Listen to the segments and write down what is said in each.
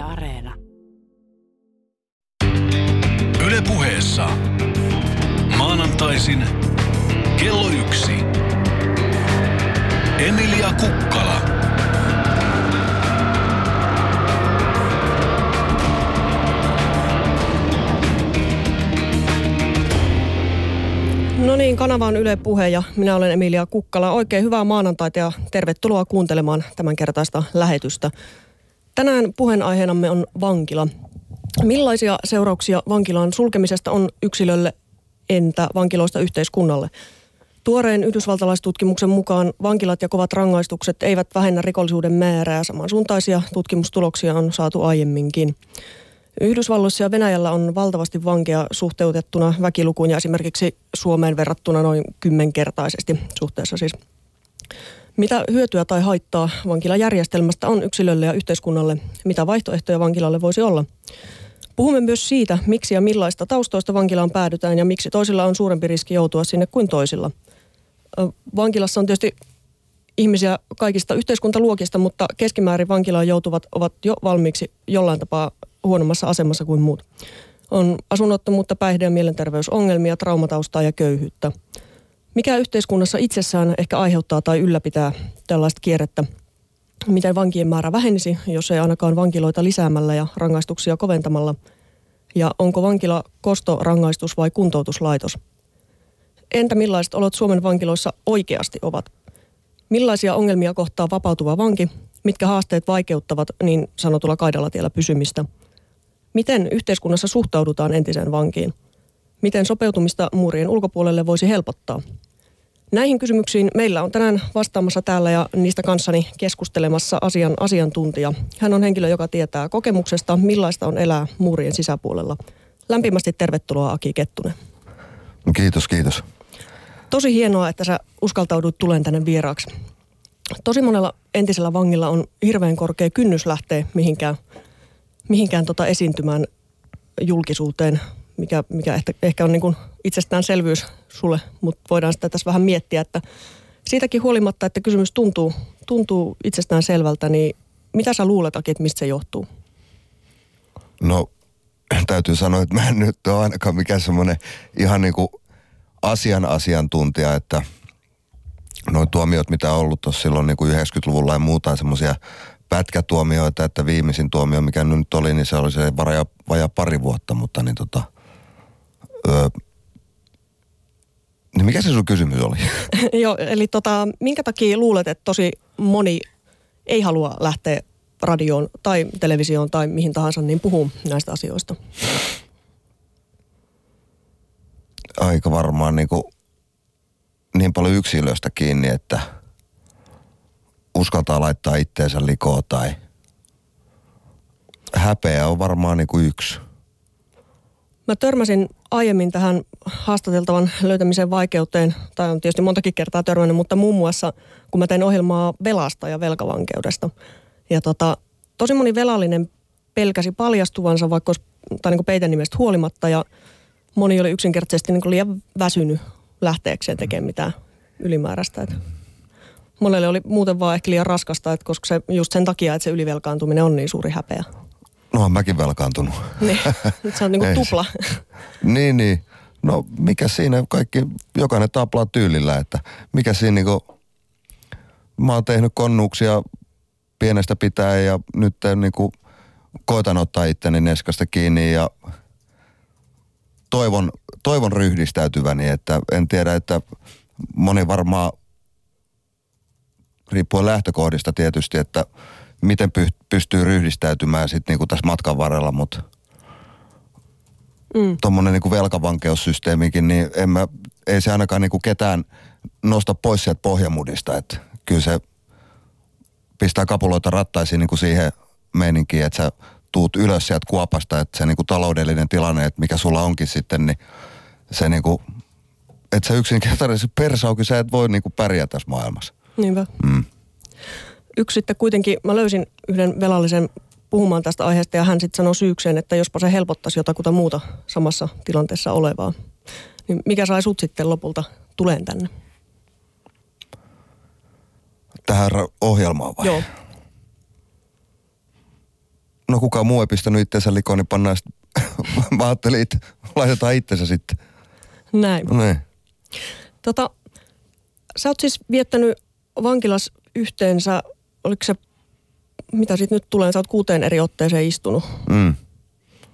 Yle Areena. Yle puheessa. Maanantaisin kello yksi. Emilia Kukkala. No niin, kanava on Yle Puhe ja minä olen Emilia Kukkala. Oikein hyvää maanantaita ja tervetuloa kuuntelemaan tämän kertaista lähetystä. Tänään puheenaiheenamme on vankila. Millaisia seurauksia vankilan sulkemisesta on yksilölle, entä vankiloista yhteiskunnalle? Tuoreen yhdysvaltalaistutkimuksen mukaan vankilat ja kovat rangaistukset eivät vähennä rikollisuuden määrää. Samansuuntaisia tutkimustuloksia on saatu aiemminkin. Yhdysvalloissa ja Venäjällä on valtavasti vankeja suhteutettuna väkilukuun ja esimerkiksi Suomeen verrattuna noin kymmenkertaisesti suhteessa siis. Mitä hyötyä tai haittaa vankilajärjestelmästä on yksilölle ja yhteiskunnalle? Mitä vaihtoehtoja vankilalle voisi olla? Puhumme myös siitä, miksi ja millaista taustoista vankilaan päädytään ja miksi toisilla on suurempi riski joutua sinne kuin toisilla. Vankilassa on tietysti ihmisiä kaikista yhteiskuntaluokista, mutta keskimäärin vankilaan joutuvat ovat jo valmiiksi jollain tapaa huonommassa asemassa kuin muut. On asunnottomuutta, päihde- ja mielenterveysongelmia, traumataustaa ja köyhyyttä. Mikä yhteiskunnassa itsessään ehkä aiheuttaa tai ylläpitää tällaista kierrettä? Miten vankien määrä vähenisi, jos ei ainakaan vankiloita lisäämällä ja rangaistuksia koventamalla? Ja onko vankila kostorangaistus vai kuntoutuslaitos? Entä millaiset olot Suomen vankiloissa oikeasti ovat? Millaisia ongelmia kohtaa vapautuva vanki? Mitkä haasteet vaikeuttavat niin sanotulla kaidalla tiellä pysymistä? Miten yhteiskunnassa suhtaudutaan entiseen vankiin? Miten sopeutumista muurien ulkopuolelle voisi helpottaa? Näihin kysymyksiin meillä on tänään vastaamassa täällä ja niistä kanssani keskustelemassa asian asiantuntija. Hän on henkilö, joka tietää kokemuksesta, millaista on elää muurien sisäpuolella. Lämpimästi tervetuloa Aki Kettunen. Kiitos, kiitos. Tosi hienoa, että sä uskaltaudut tulen tänne vieraaksi. Tosi monella entisellä vangilla on hirveän korkea kynnys lähteä mihinkään, mihinkään tota esiintymään julkisuuteen, mikä, mikä ehkä, ehkä on niin kuin itsestäänselvyys sulle, mutta voidaan sitä tässä vähän miettiä, että siitäkin huolimatta, että kysymys tuntuu, tuntuu itsestään selvältä, niin mitä sä luulet, että mistä se johtuu? No täytyy sanoa, että mä en nyt ole ainakaan mikään semmoinen ihan niin kuin asian asiantuntija, että noin tuomiot, mitä on ollut tuossa silloin niin kuin 90-luvulla ja muuta semmoisia pätkätuomioita, että viimeisin tuomio, mikä nyt oli, niin se oli se varaja, pari vuotta, mutta niin tota, öö, niin mikä se sun kysymys oli? Joo, eli tota, minkä takia luulet, että tosi moni ei halua lähteä radioon tai televisioon tai mihin tahansa, niin puhuu näistä asioista? Aika varmaan niin, kuin, niin paljon yksilöstä kiinni, että uskaltaa laittaa itteensä likoon tai häpeä on varmaan niin kuin yksi. Mä törmäsin aiemmin tähän haastateltavan löytämisen vaikeuteen, tai on tietysti montakin kertaa törmännyt, mutta muun muassa kun mä tein ohjelmaa velasta ja velkavankeudesta. Ja tota, tosi moni velallinen pelkäsi paljastuvansa vaikka olisi, tai niin peiten nimestä huolimatta, ja moni oli yksinkertaisesti niin liian väsynyt lähteekseen tekemään mitään ylimääräistä. Että monelle oli muuten vaan ehkä liian raskasta, että koska se just sen takia, että se ylivelkaantuminen on niin suuri häpeä. No on mäkin velkaantunut. Niin, nyt se on niin kuin tupla. niin, niin. No mikä siinä kaikki, jokainen taplaa tyylillä, että mikä siinä niinku, mä oon tehnyt konnuuksia pienestä pitää ja nyt niinku koitan ottaa itteni neskasta kiinni ja toivon, toivon ryhdistäytyväni, että en tiedä, että moni varmaan riippuen lähtökohdista tietysti, että miten pystyy ryhdistäytymään sitten niinku tässä matkan varrella, mutta mm. tuommoinen niinku velkavankeussysteemikin, niin en mä, ei se ainakaan niinku ketään nosta pois sieltä pohjamudista, että kyllä se pistää kapuloita rattaisiin niinku siihen meininkiin, että sä tuut ylös sieltä kuopasta, että se niinku taloudellinen tilanne, että mikä sulla onkin sitten, niin se niinku, että sä yksinkertaisesti persaukin, sä et voi niinku pärjätä tässä maailmassa. Niinpä. Mm yksi sitten kuitenkin, mä löysin yhden velallisen puhumaan tästä aiheesta ja hän sitten sanoi syykseen, että jospa se helpottaisi jotakuta muuta samassa tilanteessa olevaa. Niin mikä sai sut sitten lopulta tuleen tänne? Tähän ohjelmaan vai? Joo. no kukaan muu ei pistänyt itsensä likoon, niin pannaan sit, mä ajattelin, että laitetaan itsensä sitten. Näin. No niin. Tota, sä oot siis viettänyt vankilas yhteensä, oliko se, mitä siitä nyt tulee, sä oot kuuteen eri otteeseen istunut. Mm.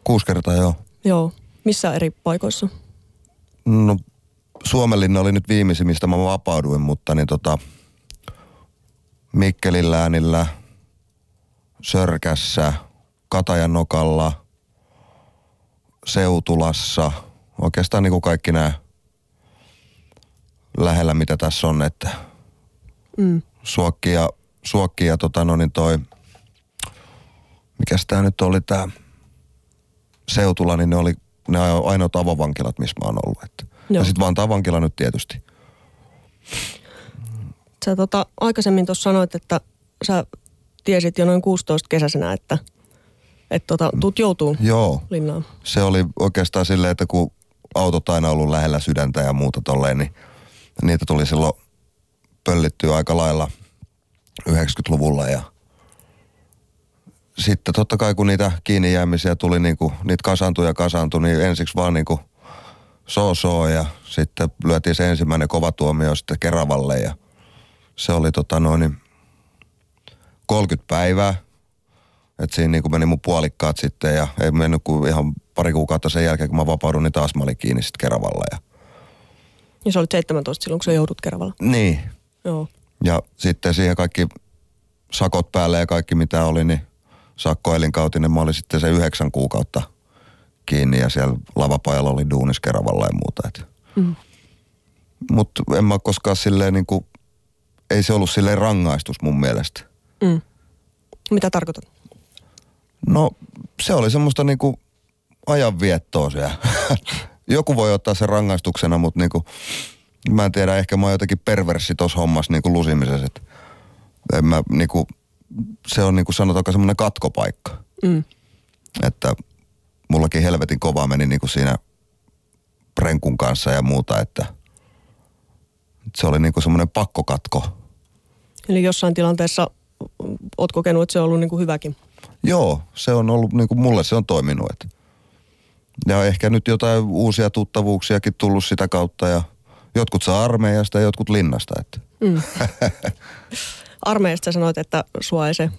Kuusi kertaa joo. Joo. Missä eri paikoissa? No Suomenlinna oli nyt viimeisin, mistä mä vapauduin, mutta niin tota, Mikkelin läänillä, Sörkässä, Katajanokalla, Seutulassa, oikeastaan niin kuin kaikki nämä lähellä, mitä tässä on, että Mm. Suokki ja, Suokki ja tota, no niin toi, mikäs tää nyt oli tää Seutula, niin ne oli ne ainoat avovankilat, missä mä oon ollut. Että. Joo. Ja sitten Vantaan vankila nyt tietysti. Sä tota, aikaisemmin tuossa sanoit, että sä tiesit jo noin 16 kesäisenä, että et tota, tuut joutuu Joo, linnaan. se oli oikeastaan silleen, että kun autot aina ollut lähellä sydäntä ja muuta tolleen, niin niitä tuli silloin pöllittyä aika lailla 90-luvulla ja sitten totta kai kun niitä kiinni jäämisiä tuli niinku, niitä kasaantui ja kasaantui, niin ensiksi vaan niinku so ja sitten lyötiin se ensimmäinen kova tuomio sitten Keravalle ja se oli tota noin niin 30 päivää. Et siinä niinku meni mun puolikkaat sitten ja ei mennyt kuin ihan pari kuukautta sen jälkeen, kun mä vapaudun, niin taas mä olin kiinni sitten Keravalla. Ja... Ja sä olit 17 silloin, kun sä joudut Keravalla. Niin. Joo. Ja sitten siihen kaikki sakot päälle ja kaikki mitä oli, niin sakkoelinkautinen. Mä olin sitten se yhdeksän kuukautta kiinni ja siellä lavapajalla oli duunis Keravalla ja muuta. Et. Mm. Mutta en mä koskaan silleen niinku, ei se ollut silleen rangaistus mun mielestä. Mm. Mitä tarkoitat? No se oli semmoista niinku ajanviettoa siellä. Joku voi ottaa sen rangaistuksena, mutta niinku, mä en tiedä, ehkä mä oon jotenkin perverssi tossa hommassa niinku lusimisessa. Et en mä niinku, se on niinku sanotaanko semmoinen katkopaikka. Mm. Että mullakin helvetin kova meni niinku siinä prenkun kanssa ja muuta, että se oli niinku semmoinen pakkokatko. Eli jossain tilanteessa oot kokenut, että se on ollut niin kuin hyväkin. Joo, se on ollut, niin kuin mulle se on toiminut. Et. Ja ehkä nyt jotain uusia tuttavuuksiakin tullut sitä kautta ja jotkut saa armeijasta ja jotkut linnasta. Et. Mm. Armeijasta sanoit, että sua ei se...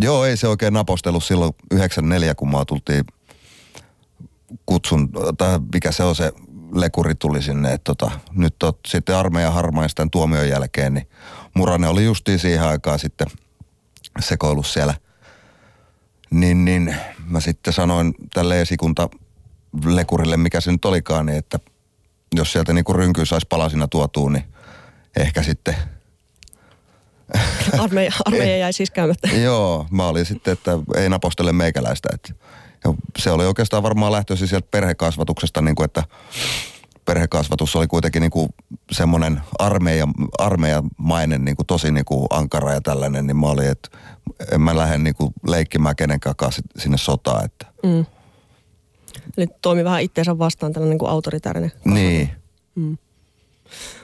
Joo, ei se oikein napostellut silloin 94, kun mä tultiin kutsun, tai mikä se on se lekuri tuli sinne, että tota, nyt oot sitten armeijan harmaista tämän tuomion jälkeen, niin Murane oli justiin siihen aikaan sitten sekoillut siellä. Niin, niin mä sitten sanoin tälle esikunta lekurille, mikä se nyt olikaan, niin että jos sieltä niinku rynkyy saisi palasina tuotua, niin ehkä sitten Armeija, armeija jäi siis käymättä. Joo, mä olin sitten, että ei napostele meikäläistä. Että, ja se oli oikeastaan varmaan lähtöisin sieltä perhekasvatuksesta, niin kuin, että perhekasvatus oli kuitenkin niin kuin semmoinen armeija, armeijamainen, niin kuin tosi niin kuin ankara ja tällainen, niin mä olin, että en mä lähde niin kuin leikkimään kenenkään sinne sotaan. Että. Mm. Eli toimi vähän itteensä vastaan tällainen niin kuin autoritäärinen. Niin.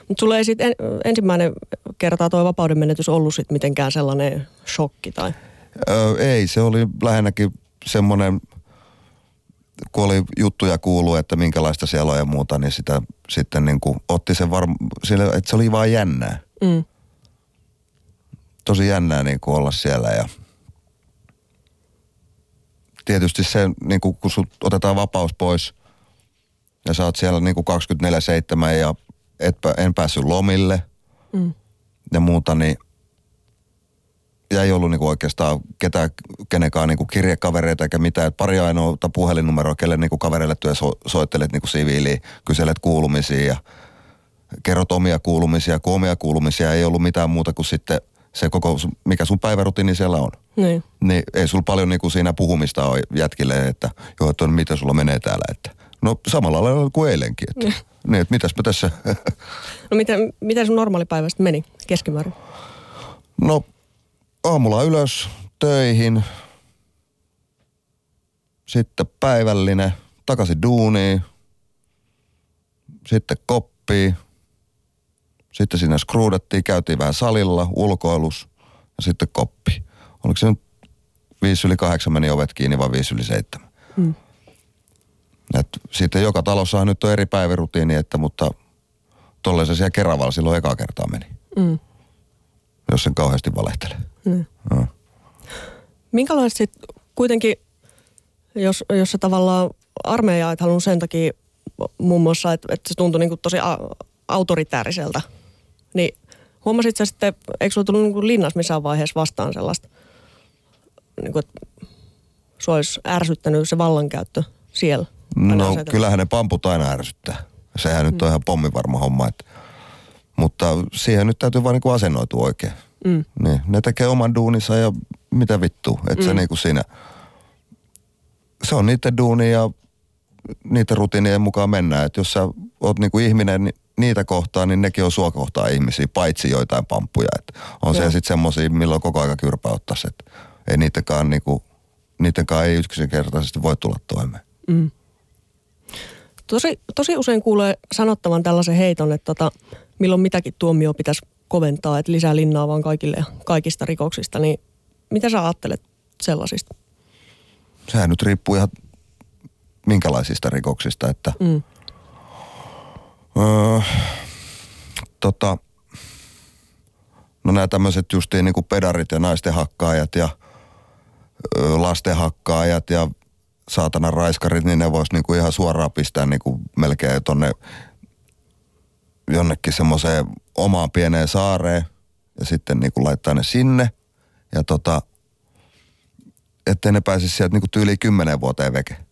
Mutta sulla ei sitten en, ensimmäinen kerta tuo vapauden menetys ollut sit mitenkään sellainen shokki tai... Öö, ei, se oli lähinnäkin semmoinen, kun oli juttuja kuuluu, että minkälaista siellä on ja muuta, niin sitä sitten niin kuin otti sen varm... Sille, että se oli vaan jännää. Mm. Tosi jännää niin kuin olla siellä ja tietysti se, niin kuin, kun sut otetaan vapaus pois ja sä oot siellä niin kuin 24-7 ja et, en päässyt lomille Mm. ja muuta, niin ja ei ollut niinku oikeastaan ketään, kenenkään niinku kirjekavereita eikä mitään. Et pari ainoa puhelinnumeroa, kelle niinku kavereille työ so, soittelet niinku siviiliin, kyselet kuulumisia ja kerrot omia kuulumisia. Kun omia kuulumisia ei ollut mitään muuta kuin sitten se koko, mikä sun päivärutiini siellä on. Niin. Niin ei sulla paljon niinku siinä puhumista ole jätkille, että joo, että miten sulla menee täällä. Että, no samalla lailla kuin eilenkin. Että, niin, että mitäs mä tässä... No miten, miten sun normaalipäivä sitten meni keskimäärin? No aamulla ylös töihin, sitten päivällinen, takaisin duuniin, sitten koppiin, sitten sinne skruudattiin, käytiin vähän salilla, ulkoilus ja sitten koppi. Oliko se nyt viisi yli kahdeksan meni ovet kiinni, vaan viisi yli seitsemän. Mm. Et sitten joka talossahan nyt on eri päivärutiini, että mutta tolleen se siellä Keravalla silloin eka kertaa meni, Mm. jos sen kauheasti valehtelee. Niin. No. Minkälaiset sit kuitenkin, jos, jos se tavallaan armeija et halunnut sen takia muun muassa, että, että se tuntui niin tosi a, autoritääriseltä, niin huomasit sä sitten, eikö sulla tullut niin kuin linnassa missään vaiheessa vastaan sellaista, niin kuin, että sua olisi ärsyttänyt se vallankäyttö siellä? No aseteltu? kyllähän ne pamput aina ärsyttää. Sehän nyt on ihan pommivarma homma. Että, mutta siihen nyt täytyy vaan niinku asennoitua oikein. Mm. Niin, ne tekee oman duunissa ja mitä vittu. Että mm. se niinku siinä, se on niiden duuni ja niiden rutiinien mukaan mennään. Että jos sä oot niinku ihminen ni- niitä kohtaan, niin nekin on sua kohtaan ihmisiä, paitsi joitain pamppuja. Et on Joo. se sitten semmosia, milloin koko aika kyrpä ottaisi. Et ei niidenkaan niinku, niidenkaan ei yksinkertaisesti voi tulla toimeen. Mm. Tosi, tosi usein kuulee sanottavan tällaisen heiton, että tota, milloin mitäkin tuomio pitäisi koventaa, että lisää linnaa vaan kaikille ja kaikista rikoksista, niin mitä sä ajattelet sellaisista? sehän nyt riippuu ihan minkälaisista rikoksista, että Mm. Öö, tota, no nämä tämmöiset justiin niin kuin pedarit ja naisten hakkaajat ja öö, lasten hakkaajat ja saatana raiskarit, niin ne vois niin kuin ihan suoraan pistää niin kuin melkein tonne jonnekin semmoiseen omaan pieneen saareen ja sitten niin kuin laittaa ne sinne ja tota, ettei ne pääsisi sieltä niinku tyyliin kymmenen vuoteen veke.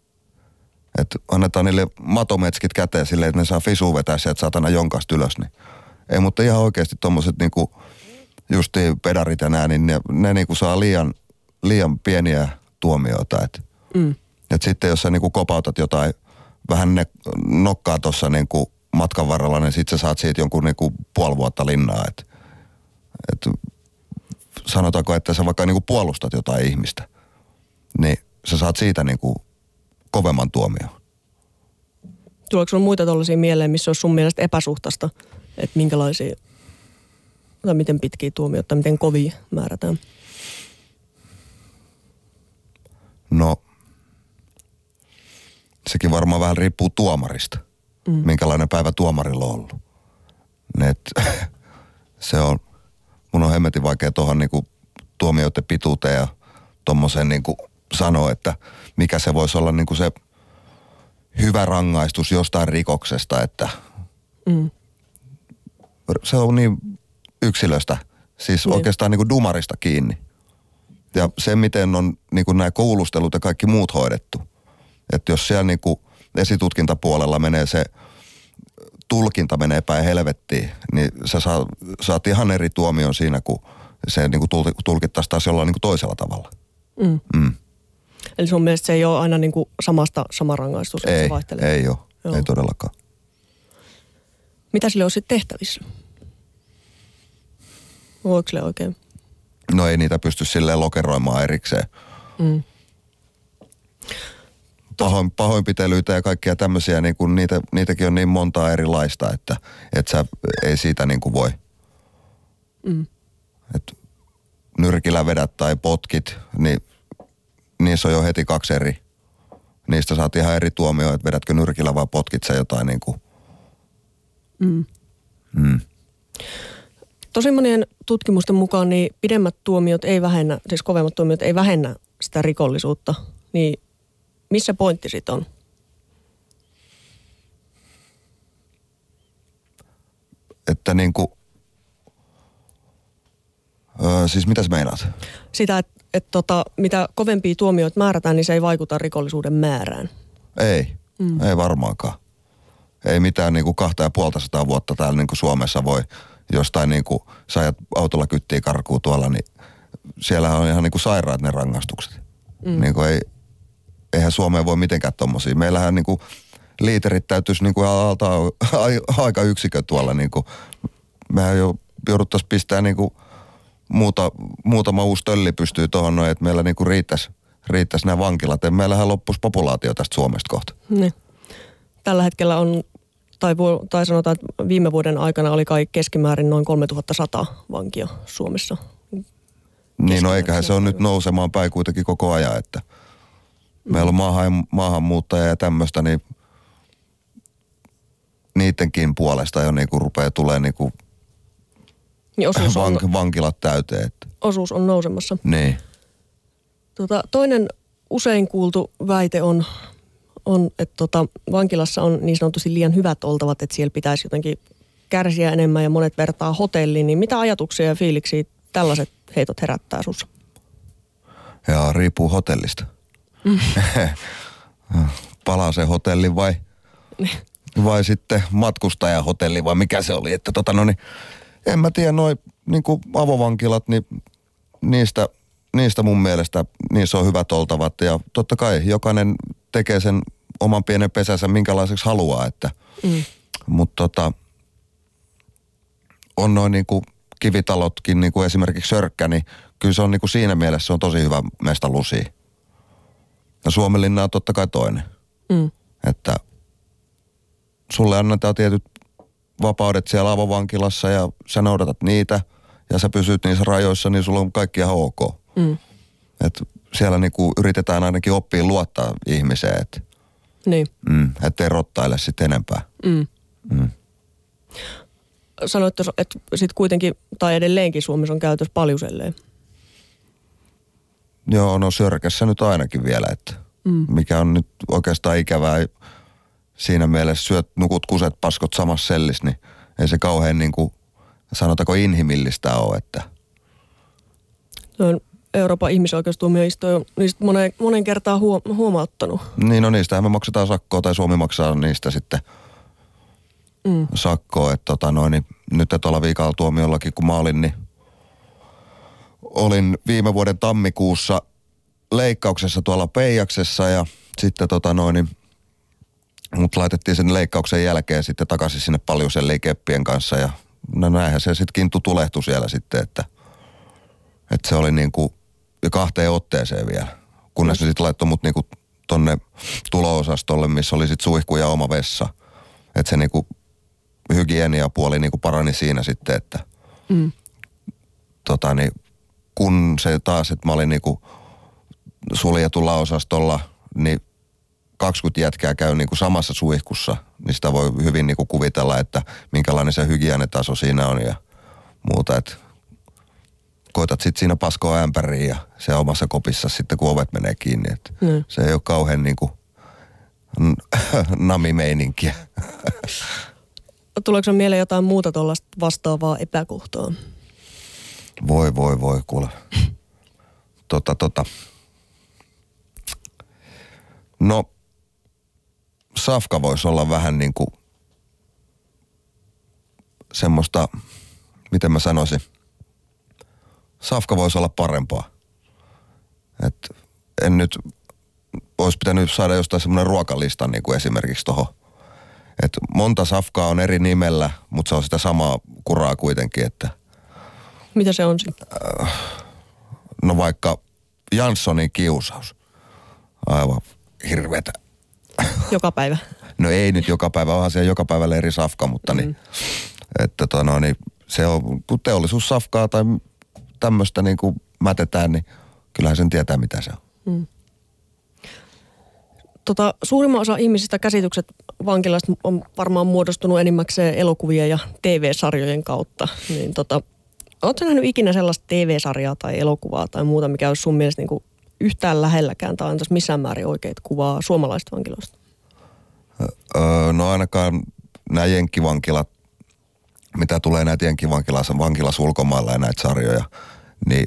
Että annetaan niille matometskit käteen silleen, että ne saa fisu vetää sieltä satana jonkasta ylös. Niin. Ei, mutta ihan oikeasti tommoset niinku justiin pedarit ja nää, niin ne, ne niinku saa liian, liian pieniä tuomioita. Et, Mm. et sitten jos sä niinku kopautat jotain vähän ne, nokkaa tuossa niinku matkan varrella, niin sitten sä saat siitä jonkun niinku puoli vuotta linnaa. Et, et sanotaanko, että sä vaikka niinku puolustat jotain ihmistä, niin sä saat siitä niinku kovemman tuomion. Tuleeko sinulla muita tuollaisia mieleen, missä olisi sun mielestä epäsuhtaista, että minkälaisia tai miten pitkiä tuomioita tai miten kovia määrätään? No, sekin varmaan vähän riippuu tuomarista, mm. minkälainen päivä tuomarilla on ollut. Niin Et, se on, mun on hemmetin vaikea tuohon niinku tuomioiden pituuteen ja tuommoisen niinku sanoa, että mikä se voisi olla niinku se hyvä rangaistus jostain rikoksesta, että Mm. se on niin yksilöstä, siis Niin. oikeastaan niinku dumarista kiinni. Ja se, miten on niinku nämä kuulustelut ja kaikki muut hoidettu. Että jos siellä niinku esitutkintapuolella menee se tulkinta menee päin helvettiin, niin sä saa, saat ihan eri tuomion siinä, kun se niinku tul- tulkittaisiin taas jollain niinku toisella tavalla. Mm. Mm. Eli sun mielestä se ei ole aina niin kuin samasta sama rangaistus, Ei, se vaihtelee? ei ole, Joo. ei todellakaan. Mitä sille on sitten tehtävissä? Voiko sille oikein? No ei niitä pysty silleen lokeroimaan erikseen. Mm. pahoin, pahoinpitelyitä ja kaikkia tämmöisiä, niin kun niitä, niitäkin on niin montaa erilaista, että, että sä ei siitä niin kuin voi. Mm. Et nyrkillä vedät tai potkit, niin niissä on jo heti kaksi eri. Niistä saat ihan eri tuomioita, että vedätkö nyrkillä vai potkit sä jotain niin kuin. Mm. Mm. Tosi monien tutkimusten mukaan niin pidemmät tuomiot ei vähennä, siis kovemmat tuomiot ei vähennä sitä rikollisuutta. Niin missä pointti sitten on? Että niin kuin, öö, siis mitä sä meinaat? Sitä, että et tota, mitä kovempia tuomioita määrätään, niin se ei vaikuta rikollisuuden määrään. Ei, mm. ei varmaankaan. Ei mitään niin kuin kahta ja puolta sataa vuotta täällä niin kuin Suomessa voi jostain niin kuin, sä autolla kyttiä karkuu tuolla, niin siellä on ihan niin kuin sairaat ne rangaistukset. Mm. Niin kuin ei, eihän Suomeen voi mitenkään tommosia. Meillähän niin kuin liiterit täytyisi niin kuin alta aika yksikö tuolla niin kuin, mehän jo jouduttaisiin pistää niin kuin muuta, muutama uusi tölli pystyy tuohon noin, että meillä niin kuin riittäisi, riittäisi nämä vankilat. Ja meillähän loppuisi populaatio tästä Suomesta kohta. Niin. Tällä hetkellä on, tai, vu- tai sanotaan, että viime vuoden aikana oli kai keskimäärin noin 3100 vankia Suomessa. Niin, no eiköhän se on nyt nousemaan päin kuitenkin koko ajan, että meillä on maahan, maahanmuuttajia ja tämmöistä, niin niidenkin puolesta jo niinku rupeaa tulee niinku Niin osuus, on, vank, vankilat täyteen. Että. osuus on nousemassa. Niin. Tota, toinen usein kuultu väite on, on että tota, vankilassa on niin sanotusti liian hyvät oltavat, että siellä pitäisi jotenkin kärsiä enemmän ja monet vertaa hotelliin. Niin mitä ajatuksia ja fiiliksiä tällaiset heitot herättää sussa? Ja riippuu hotellista. Palaa se hotelli vai, vai sitten matkustajahotelli vai mikä se oli. Että tota no niin, en mä tiedä, noi niin avovankilat, niin niistä, niistä mun mielestä niissä on hyvät oltavat. Ja totta kai jokainen tekee sen oman pienen pesänsä minkälaiseksi haluaa, että Mm. mutta tota, on noin niinku kivitalotkin, niinku esimerkiksi Sörkkä, niin kyllä se on niinku siinä mielessä se on tosi hyvä mesta lusi. Ja Suomenlinna on totta kai toinen. Mm. Että sulle annetaan tietyt vapaudet siellä avovankilassa ja sä noudatat niitä ja sä pysyt niissä rajoissa, niin sulla on kaikki ihan ok. Mm. Et siellä niinku yritetään ainakin oppia luottaa ihmiseen, että Niin. mm, ettei rottaile sitten enempää. Mm. Mm. Sanoit, että sitten kuitenkin, tai edelleenkin Suomessa on käytössä paljuselleen. Joo, no sörkässä nyt ainakin vielä, että Mm. mikä on nyt oikeastaan ikävää siinä mielessä syöt, nukut, kuset, paskot samassa sellissä, niin ei se kauhean niin kuin, sanotaanko inhimillistä ole, että on Euroopan ihmisoikeustuomioistuin on niistä monen, monen kertaa huo, huomauttanut. niin no niistähän me maksetaan sakkoa tai Suomi maksaa niistä sitten Mm. sakkoa, että tota noin, niin nyt tuolla viikalla tuomiollakin kun mä olin, niin olin viime vuoden tammikuussa leikkauksessa tuolla Peijaksessa ja sitten tota noin, niin mut laitettiin sen leikkauksen jälkeen sitten takaisin sinne Paljuselle keppien kanssa ja no näinhän se sitten kintu tulehtui siellä sitten, että, että se oli niinku ja kahteen otteeseen vielä, kunnes ne sitten laittoi mut niinku tonne tulo-osastolle, missä oli sitten suihku ja oma vessa. Että se niinku hygieniapuoli niinku parani siinä sitten, että Mm. tota niin, kun se taas, että mä olin niinku suljetulla osastolla, niin 20 jätkää käy niinku samassa suihkussa, niin sitä voi hyvin niinku kuvitella, että minkälainen se hygienetaso siinä on ja muuta. Et koitat sitten siinä paskoa ämpäriin ja se omassa kopissa sitten, kun ovet menee kiinni. Et Mm. Se ei ole kauhean niinku n- namimeininkiä. Tuleeko mieleen jotain muuta tuollaista vastaavaa epäkohtaa? Voi, voi, voi, kuule. Tota, tota. No, safka voisi olla vähän niin kuin semmoista, miten mä sanoisin, safka voisi olla parempaa. Et en nyt, olisi pitänyt saada jostain semmoinen ruokalista niin kuin esimerkiksi tuohon. Et monta safkaa on eri nimellä, mutta se on sitä samaa kuraa kuitenkin, että – Mitä se on sitten? No vaikka Janssonin kiusaus. Aivan hirveetä. Joka päivä. No ei nyt joka päivä, onhan siellä joka päivällä eri safka, mutta niin, että tota no, niin se on, kun teollisuussafkaa tai tämmöistä niin kuin mätetään, niin kyllähän sen tietää mitä se on. Tota, suurimman osa ihmisistä käsitykset vankilasta on varmaan muodostunut enimmäkseen elokuvien ja TV-sarjojen kautta. Niin tota, ootko nähnyt ikinä sellaista TV-sarjaa tai elokuvaa tai muuta, mikä olisi sun mielestä niinku yhtään lähelläkään tai antaisi missään määrin oikeat kuvaa suomalaisista vankiloista? Öö, no ainakaan nämä jenkkivankilat, mitä tulee näitä jenkkivankilassa vankilassa ulkomailla ja näitä sarjoja, niin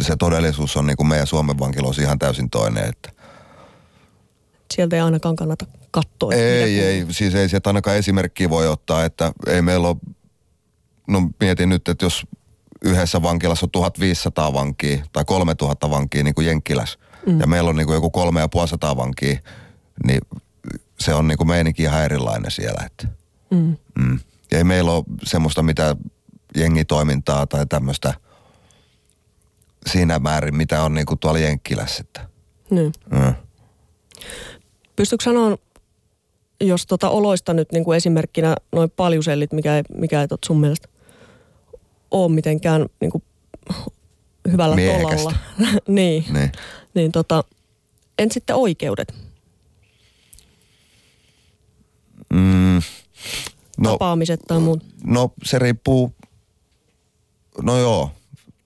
se todellisuus on niin kuin meidän Suomen vankiloissa ihan täysin toinen, että Sieltä ei ainakaan kannata katsoa. Ei, ei, siis ei sieltä ainakaan esimerkkiä voi ottaa, että ei meillä ole, no mietin nyt, että jos yhdessä vankilassa on 1500 vankia tai 3000 vankia niin kuin Jenkkiläs, mm. ja meillä on niin kuin joku 3500 vankia, niin se on niin kuin meininki ihan erilainen siellä. Että, Mm. mm. Ja ei meillä ole semmoista mitä jengitoimintaa tai tämmöistä siinä määrin, mitä on niin kuin tuolla Jenkkilässä. Että, Niin. mm. Pystytkö sanoa, jos tota oloista nyt niin kuin esimerkkinä noin paljusellit, mikä ei, mikä ei sun mielestä ole mitenkään niin kuin hyvällä Miehekästä. tolalla. niin, Niin. niin tota, en sitten oikeudet, Mm, no, tapaamiset tai muut. no se riippuu, no joo,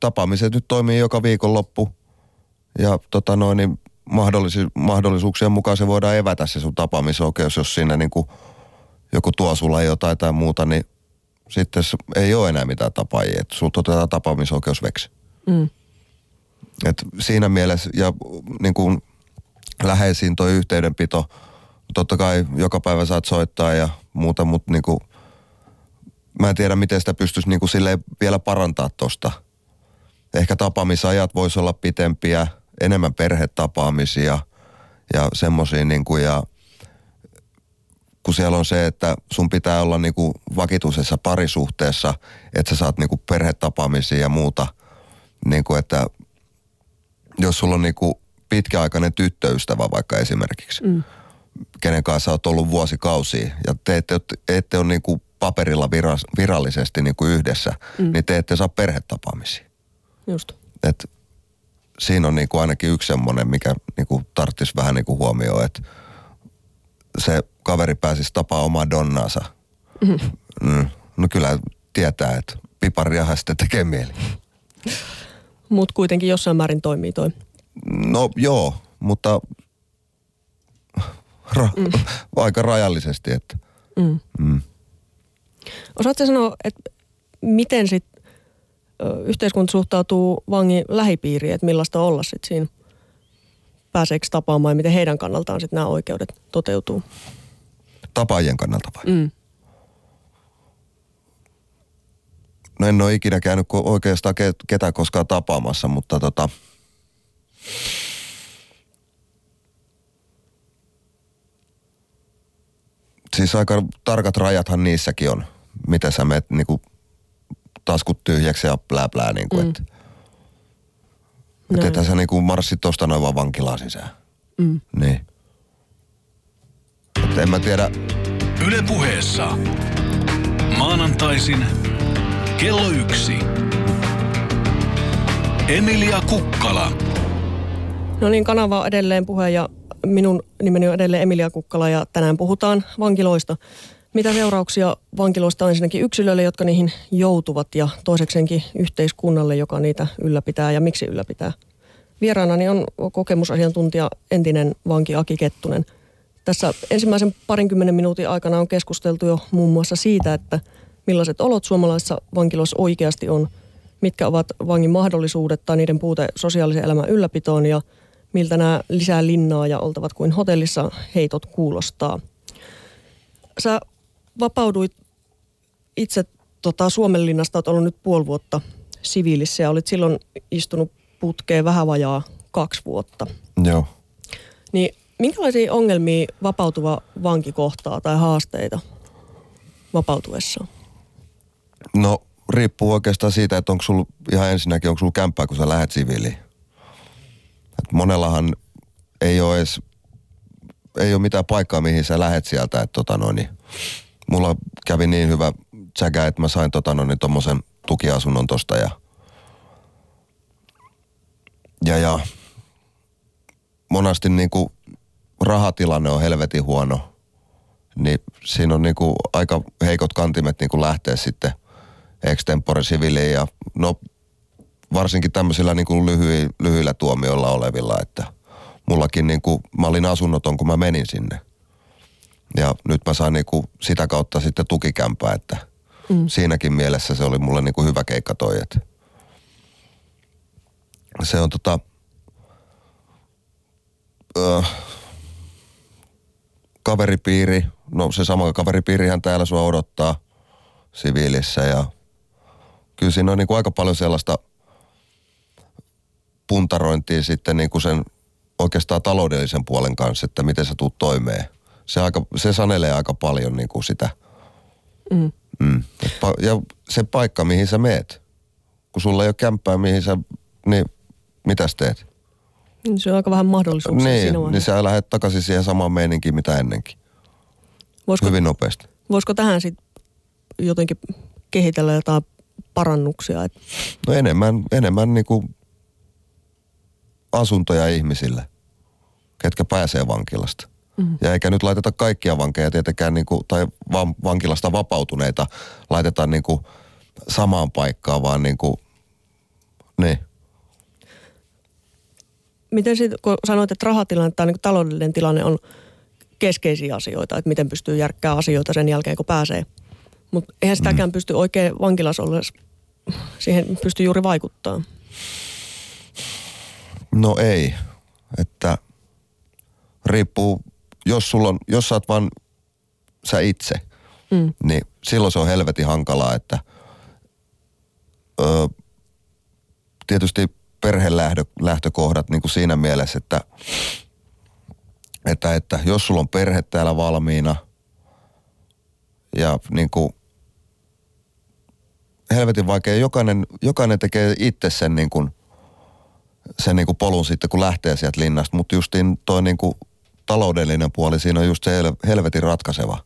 tapaamiset nyt toimii joka viikonloppu ja tota noin, niin mahdollisi, mahdollisuuksien mukaan se voidaan evätä se sun tapaamisoikeus, jos siinä niin kuin joku tuo sulla jotain tai muuta, niin sitten ei ole enää mitään tapaajia, että sulta otetaan tapaamisoikeus veksi. Mm. Et siinä mielessä ja niin kuin läheisiin toi yhteydenpito, totta kai joka päivä saat soittaa ja muuta, mutta niin kuin, mä en tiedä miten sitä pystyisi niin kuin silleen vielä parantaa tosta. Ehkä tapaamisajat voisi olla pitempiä, enemmän perhetapaamisia ja semmoisia niin kuin ja kun siellä on se, että sun pitää olla niin kuin vakituisessa parisuhteessa, että sä saat niin kuin perhetapaamisia ja muuta, niin kuin että jos sulla on niinku pitkäaikainen tyttöystävä vaikka esimerkiksi, mm. kenen kanssa olet ollut vuosikausia ja te ette, ette ole niinku paperilla viras, virallisesti niinku yhdessä, mm. niin te ette saa perhetapaamisia. Just. Et siinä on niinku ainakin yksi semmoinen, mikä niinku tarvitsisi vähän niinku huomioon, että se kaveri pääsisi tapaa omaa donnaansa. Mm. No kyllä tietää, että pipariahan sitten tekee mieli. Mutta kuitenkin jossain määrin toimii toi. No joo, mutta ra- mm. aika rajallisesti. Että. Mm. Mm. Osaatko sanoa, että miten sit ö, yhteiskunta suhtautuu vangin lähipiiriin, että millaista olla sit siinä? Pääseekö tapaamaan ja miten heidän kannaltaan sitten nämä oikeudet toteutuu? Tapaajien kannalta vai? Mm. No en ole ikinä käynyt oikeastaan ke- ketään koskaan tapaamassa, mutta tota... Siis aika tarkat rajathan niissäkin on, miten sä menet niinku taskut tyhjäksi ja plää plää niinku, mm. että et Näin. ethän sä niinku marssit tosta noin vaan vankilaan sisään. Mm. Niin. Et en mä tiedä, Yle puheessa. Maanantaisin kello yksi. Emilia Kukkala. No niin, kanava on edelleen puhe ja minun nimeni on edelleen Emilia Kukkala ja tänään puhutaan vankiloista. Mitä seurauksia vankiloista on ensinnäkin yksilöille, jotka niihin joutuvat ja toisekseenkin yhteiskunnalle, joka niitä ylläpitää ja miksi ylläpitää. Vieraanani on kokemusasiantuntija entinen vanki Aki Kettunen. Tässä ensimmäisen parinkymmenen minuutin aikana on keskusteltu jo muun muassa siitä, että millaiset olot suomalaisissa vankiloissa oikeasti on, mitkä ovat vangin mahdollisuudet tai niiden puute sosiaalisen elämän ylläpitoon ja miltä nämä lisää linnaa ja oltavat kuin hotellissa heitot kuulostaa. Sä vapauduit itse tota, Suomenlinnasta, olet ollut nyt puoli vuotta siviilissä ja olit silloin istunut putkeen vähän vajaa kaksi vuotta. joo. Niin minkälaisia ongelmia vapautuva vanki kohtaa tai haasteita vapautuessaan? No riippuu oikeastaan siitä, että onko sulla ihan ensinnäkin, onko sulla kämppää, kun sä lähdet siviiliin. Et monellahan ei ole edes, ei ole mitään paikkaa, mihin sä lähet sieltä. Että tota noin, niin mulla kävi niin hyvä tsäkä, että mä sain tota noin, niin tommosen tukiasunnon tosta ja, ja, ja monasti niinku rahatilanne on helvetin huono. Niin siinä on niinku aika heikot kantimet niinku lähteä sitten extempore siviiliin ja no varsinkin tämmöisillä niinku lyhy, lyhyillä tuomioilla olevilla, että mullakin niinku, mä olin asunnoton, kun mä menin sinne. Ja nyt mä sain niinku sitä kautta sitten tukikämpää, että mm. siinäkin mielessä se oli mulle niinku hyvä keikka toi, että se on tota, öö, kaveripiiri, no se sama kaveripiirihän täällä sua odottaa siviilissä ja kyllä siinä on niin kuin aika paljon sellaista puntarointia sitten niin kuin sen oikeastaan taloudellisen puolen kanssa, että miten sä tuut toimeen. Se, aika, se sanelee aika paljon niin kuin sitä. Mm. Mm. Ja se paikka, mihin sä meet. Kun sulla ei ole kämppää, mihin sä, niin mitäs teet? Niin Se on aika vähän mahdollisuuksia Niin, niin vaiheessa. sä lähdet takaisin siihen samaan meininkiin, mitä ennenkin. Voisiko, Hyvin nopeasti. voisiko tähän sitten jotenkin kehitellä jotain parannuksia? Et, No enemmän, enemmän niin kuin asuntoja ihmisille, ketkä pääsee vankilasta. Mm. Ja eikä nyt laiteta kaikkia vankeja tietenkään, niin kuin, tai van, vankilasta vapautuneita laitetaan niin kuin samaan paikkaan, vaan niin kuin, niin. Miten sitten, kun sanoit, että rahatilanne tai niin taloudellinen tilanne on keskeisiä asioita, että miten pystyy järkkää asioita sen jälkeen, kun pääsee. Mutta eihän sitäkään mm. pysty oikein vankilassa ollessa, siihen pysty juuri vaikuttaa. No ei, että riippuu, jos sulla on, jos sä oot vaan sä itse, mm. niin silloin se on helvetin hankalaa, että ö, tietysti perhelähtökohdat niin kuin siinä mielessä, että, että, että jos sulla on perhe täällä valmiina ja niin kuin helvetin vaikea, jokainen, jokainen tekee itse sen niin kuin, sen niin kuin polun sitten, kun lähtee sieltä linnasta, mutta justiin toi niin kuin taloudellinen puoli, siinä on just se helvetin ratkaiseva,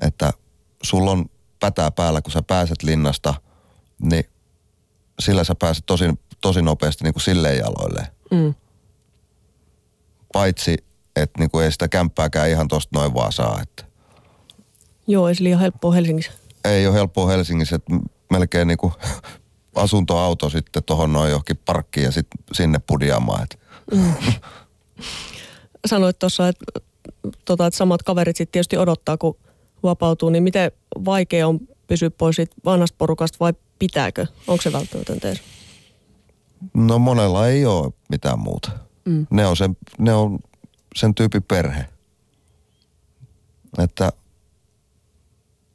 että sulla on pätää päällä, kun sä pääset linnasta, niin sillä sä pääset tosi, tosi nopeasti niin kuin silleen jaloilleen. Mm. Paitsi, että niin kuin ei sitä kämppääkään ihan tosta noin vaan saa. Että. Joo, ei se liian helppoa Helsingissä. Ei ole helppoa Helsingissä, että melkein niin kuin asuntoauto sitten tuohon noin johonkin parkkiin ja sitten sinne pudiaamaan. Että. Mm. Sanoit tuossa, että, tota, että samat kaverit sitten tietysti odottaa, kun vapautuu, niin miten vaikea on pysyä pois siitä vanhasta porukasta vai pitääkö? Onko se välttämätöntä edes? No monella ei ole mitään muuta. Mm. Ne, on sen, ne on sen tyypin perhe. Että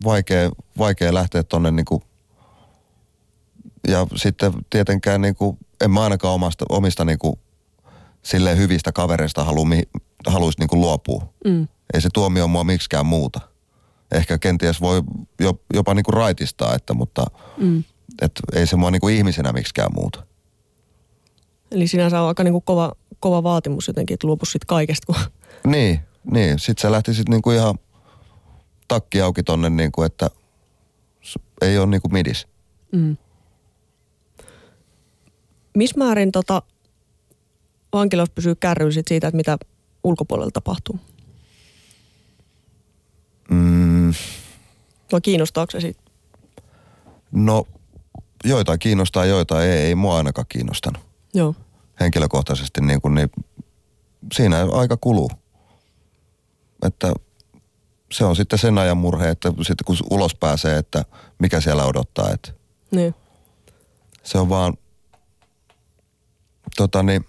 vaikea, vaikea lähteä tonne niinku ja sitten tietenkään niinku, en mä ainakaan omasta, omista niinku silleen hyvistä kavereista halu, haluaisi niinku luopua. Mm. Ei se tuomio mua miksikään muuta. Ehkä kenties voi jopa niinku raitistaa, että, mutta mm. et ei se mua niinku ihmisenä miksikään muuta. Eli sinänsä on aika niinku kova, kova vaatimus jotenkin, että luopu sit kaikesta. Kun... Niin, niin. Sitten sä lähtisit niinku ihan takki auki tonne, niinku, että ei ole niinku midis. Mm. Missä määrin tota, vankilaus pysyy kärryyn sit siitä, että mitä ulkopuolella tapahtuu? Mm. Vai kiinnostaako se siitä? No, joita kiinnostaa, joita ei. Ei mua ainakaan kiinnostanut. Joo. Henkilökohtaisesti niin, kuin, niin siinä aika kuluu. Että se on sitten sen ajan murhe, että sitten kun ulos pääsee, että mikä siellä odottaa. Että niin. Se on vaan, tota niin,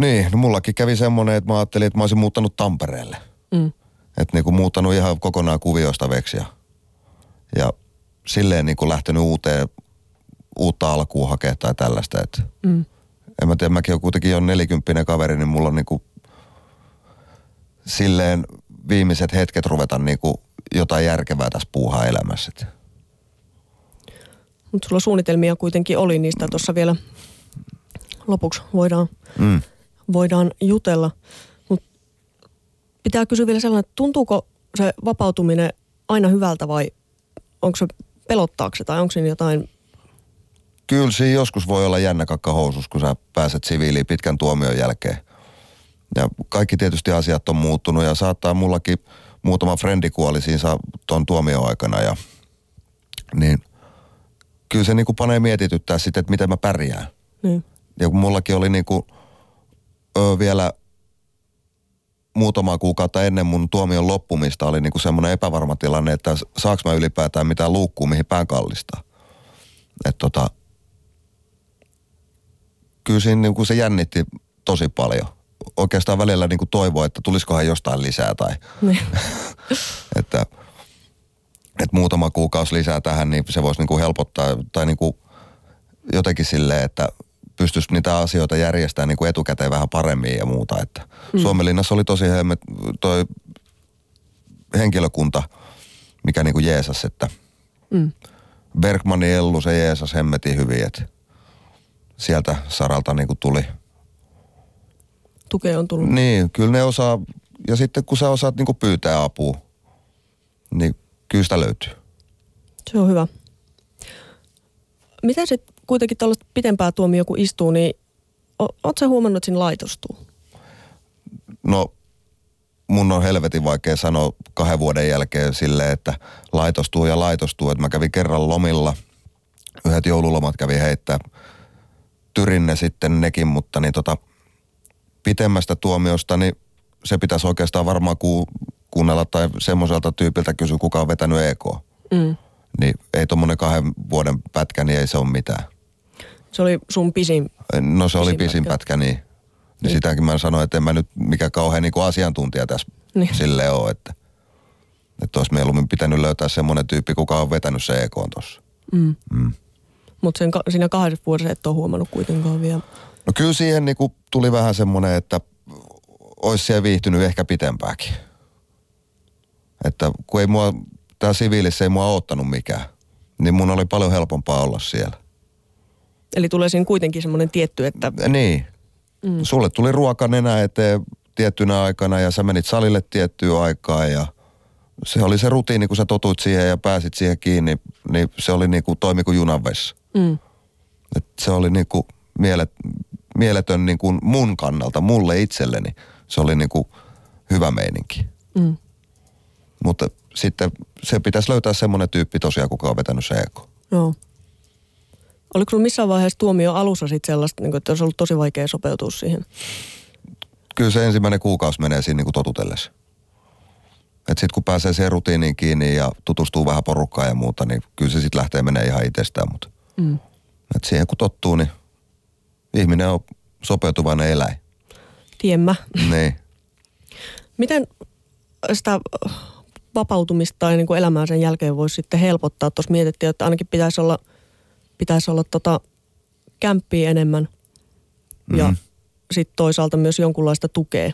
niin, no mullakin kävi semmoinen, että mä ajattelin, että mä olisin muuttanut Tampereelle. Mm. Että niin kuin muuttanut ihan kokonaan kuviosta veksiä. Ja silleen niin kuin lähtenyt uuteen, uutta alkuun hakea tai tällaista. Että mm. En mä tiedä, mäkin olen kuitenkin jo nelikymppinen kaveri, niin mulla on niin kuin silleen viimeiset hetket ruveta niin kuin jotain järkevää tässä puuhaa elämässä. Mutta sulla suunnitelmia kuitenkin oli niistä tuossa vielä lopuksi voidaan mm voidaan jutella. Mutta pitää kysyä vielä sellainen, että tuntuuko se vapautuminen aina hyvältä vai onko se pelottaako se tai onko siinä jotain Kyllä siinä joskus voi olla jännä kakka housus, kun sä pääset siviiliin pitkän tuomion jälkeen. Ja kaikki tietysti asiat on muuttunut ja saattaa mullakin muutama frendi kuoli siinä tuon tuomion aikana. Ja, niin kyllä se niinku panee mietityttää sitten, että miten mä pärjään. Niin. Ja kun mullakin oli niinku ö, vielä muutama kuukautta ennen mun tuomion loppumista oli niinku semmoinen epävarma tilanne, että saaks mä ylipäätään mitään luukkuu, mihin pään kallistaa. Et tota, kyllä siinä niinku se jännitti tosi paljon. Oikeastaan välillä niinku toivoa, että tulisikohan jostain lisää tai... Niin. että, että muutama kuukausi lisää tähän, niin se voisi niinku helpottaa tai niinku jotenkin silleen, että pystyisi niitä asioita järjestämään niin kuin etukäteen vähän paremmin ja muuta. Että mm. Suomenlinnassa oli tosi hemmet, toi henkilökunta, mikä niin kuin jeesas, että mm. Bergmanin Ellu, se jeesas hemmetin hyvin, että sieltä saralta niin kuin tuli. Tukea on tullut. Niin, kyllä ne osaa, ja sitten kun sä osaat niin kuin pyytää apua, niin kyllä sitä löytyy. Se on hyvä. Mitä sitten kuitenkin tällaista pitempää tuomio kun istuu, niin ootko huomannut, että siinä laitostuu? No mun on helvetin vaikea sanoa kahden vuoden jälkeen sille, että laitostuu ja laitostuu. Että mä kävin kerran lomilla, yhdet joululomat kävi heittää tyrinne sitten nekin, mutta niin tota, pitemmästä tuomiosta, niin se pitäisi oikeastaan varmaan ku, kuunnella tai semmoiselta tyypiltä kysyä, kuka on vetänyt EK. Mm. Niin ei tuommoinen kahden vuoden pätkä, niin ei se ole mitään. Se oli sun pisin No se oli pisin pätkä, pätkä niin. Niin, niin sitäkin mä sanoin, että en mä nyt mikä kauhean niin kuin asiantuntija tässä niin. sille ole, että, että olisi mieluummin pitänyt löytää semmoinen tyyppi, kuka on vetänyt se EK tuossa. Mm. Mm. Mutta siinä kahdessa vuodessa et ole huomannut kuitenkaan vielä. No kyllä siihen niin kuin tuli vähän semmoinen, että olisi siellä viihtynyt ehkä pitempääkin. Että kun ei mua, tämä siviilissä ei mua ottanut mikään, niin mun oli paljon helpompaa olla siellä. Eli tulee siinä kuitenkin semmoinen tietty, että... Niin. Mm. Sulle tuli ruoka nenä eteen tiettynä aikana ja sä menit salille tiettyä aikaa ja se oli se rutiini, kun sä totuit siihen ja pääsit siihen kiinni, niin se oli niin kuin toimi kuin junanvessa. Mm. Et se oli niin kuin mielet, mieletön niin kuin mun kannalta, mulle itselleni. Se oli niin kuin hyvä meininki. Mm. Mutta sitten se pitäisi löytää semmoinen tyyppi tosiaan, kuka on vetänyt se eko. Joo. Oliko sinulla missään vaiheessa tuomio alussa sitten sellaista, niin kuin, että olisi ollut tosi vaikea sopeutua siihen? Kyllä se ensimmäinen kuukausi menee siinä niin kuin totutellessa. Että sitten kun pääsee siihen rutiiniin kiinni ja tutustuu vähän porukkaan ja muuta, niin kyllä se sitten lähtee menee ihan itsestään. Mutta mm. et siihen kun tottuu, niin ihminen on sopeutuvainen eläin. Tiemmä. Niin. Miten sitä vapautumista tai niin kuin elämää sen jälkeen voisi sitten helpottaa? Tuossa mietittiin, että ainakin pitäisi olla, pitäisi olla tota kämppiä enemmän ja mm-hmm. sitten toisaalta myös jonkunlaista tukea,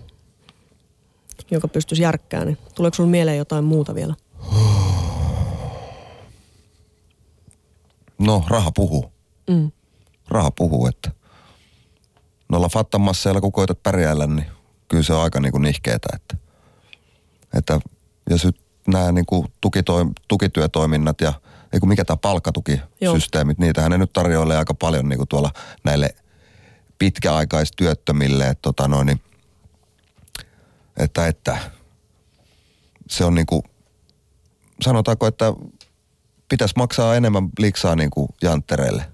joka pystyisi järkkään. Niin tuleeko sinulle mieleen jotain muuta vielä? No, raha puhuu. Mm. Raha puhuu, että noilla fattamasseilla kun koetat pärjäällä, niin kyllä se on aika niin kuin nihkeetä, että, että jos nyt nämä niin kuin tukitoim, tukityötoiminnat ja ei kun mikä tämä palkkatukisysteemit, Joo. niitähän ne nyt tarjoilee aika paljon niin kuin tuolla näille pitkäaikaistyöttömille, että, tota noin, niin, että, että se on niin kuin, sanotaanko, että pitäisi maksaa enemmän liksaa niin kuin janttereille.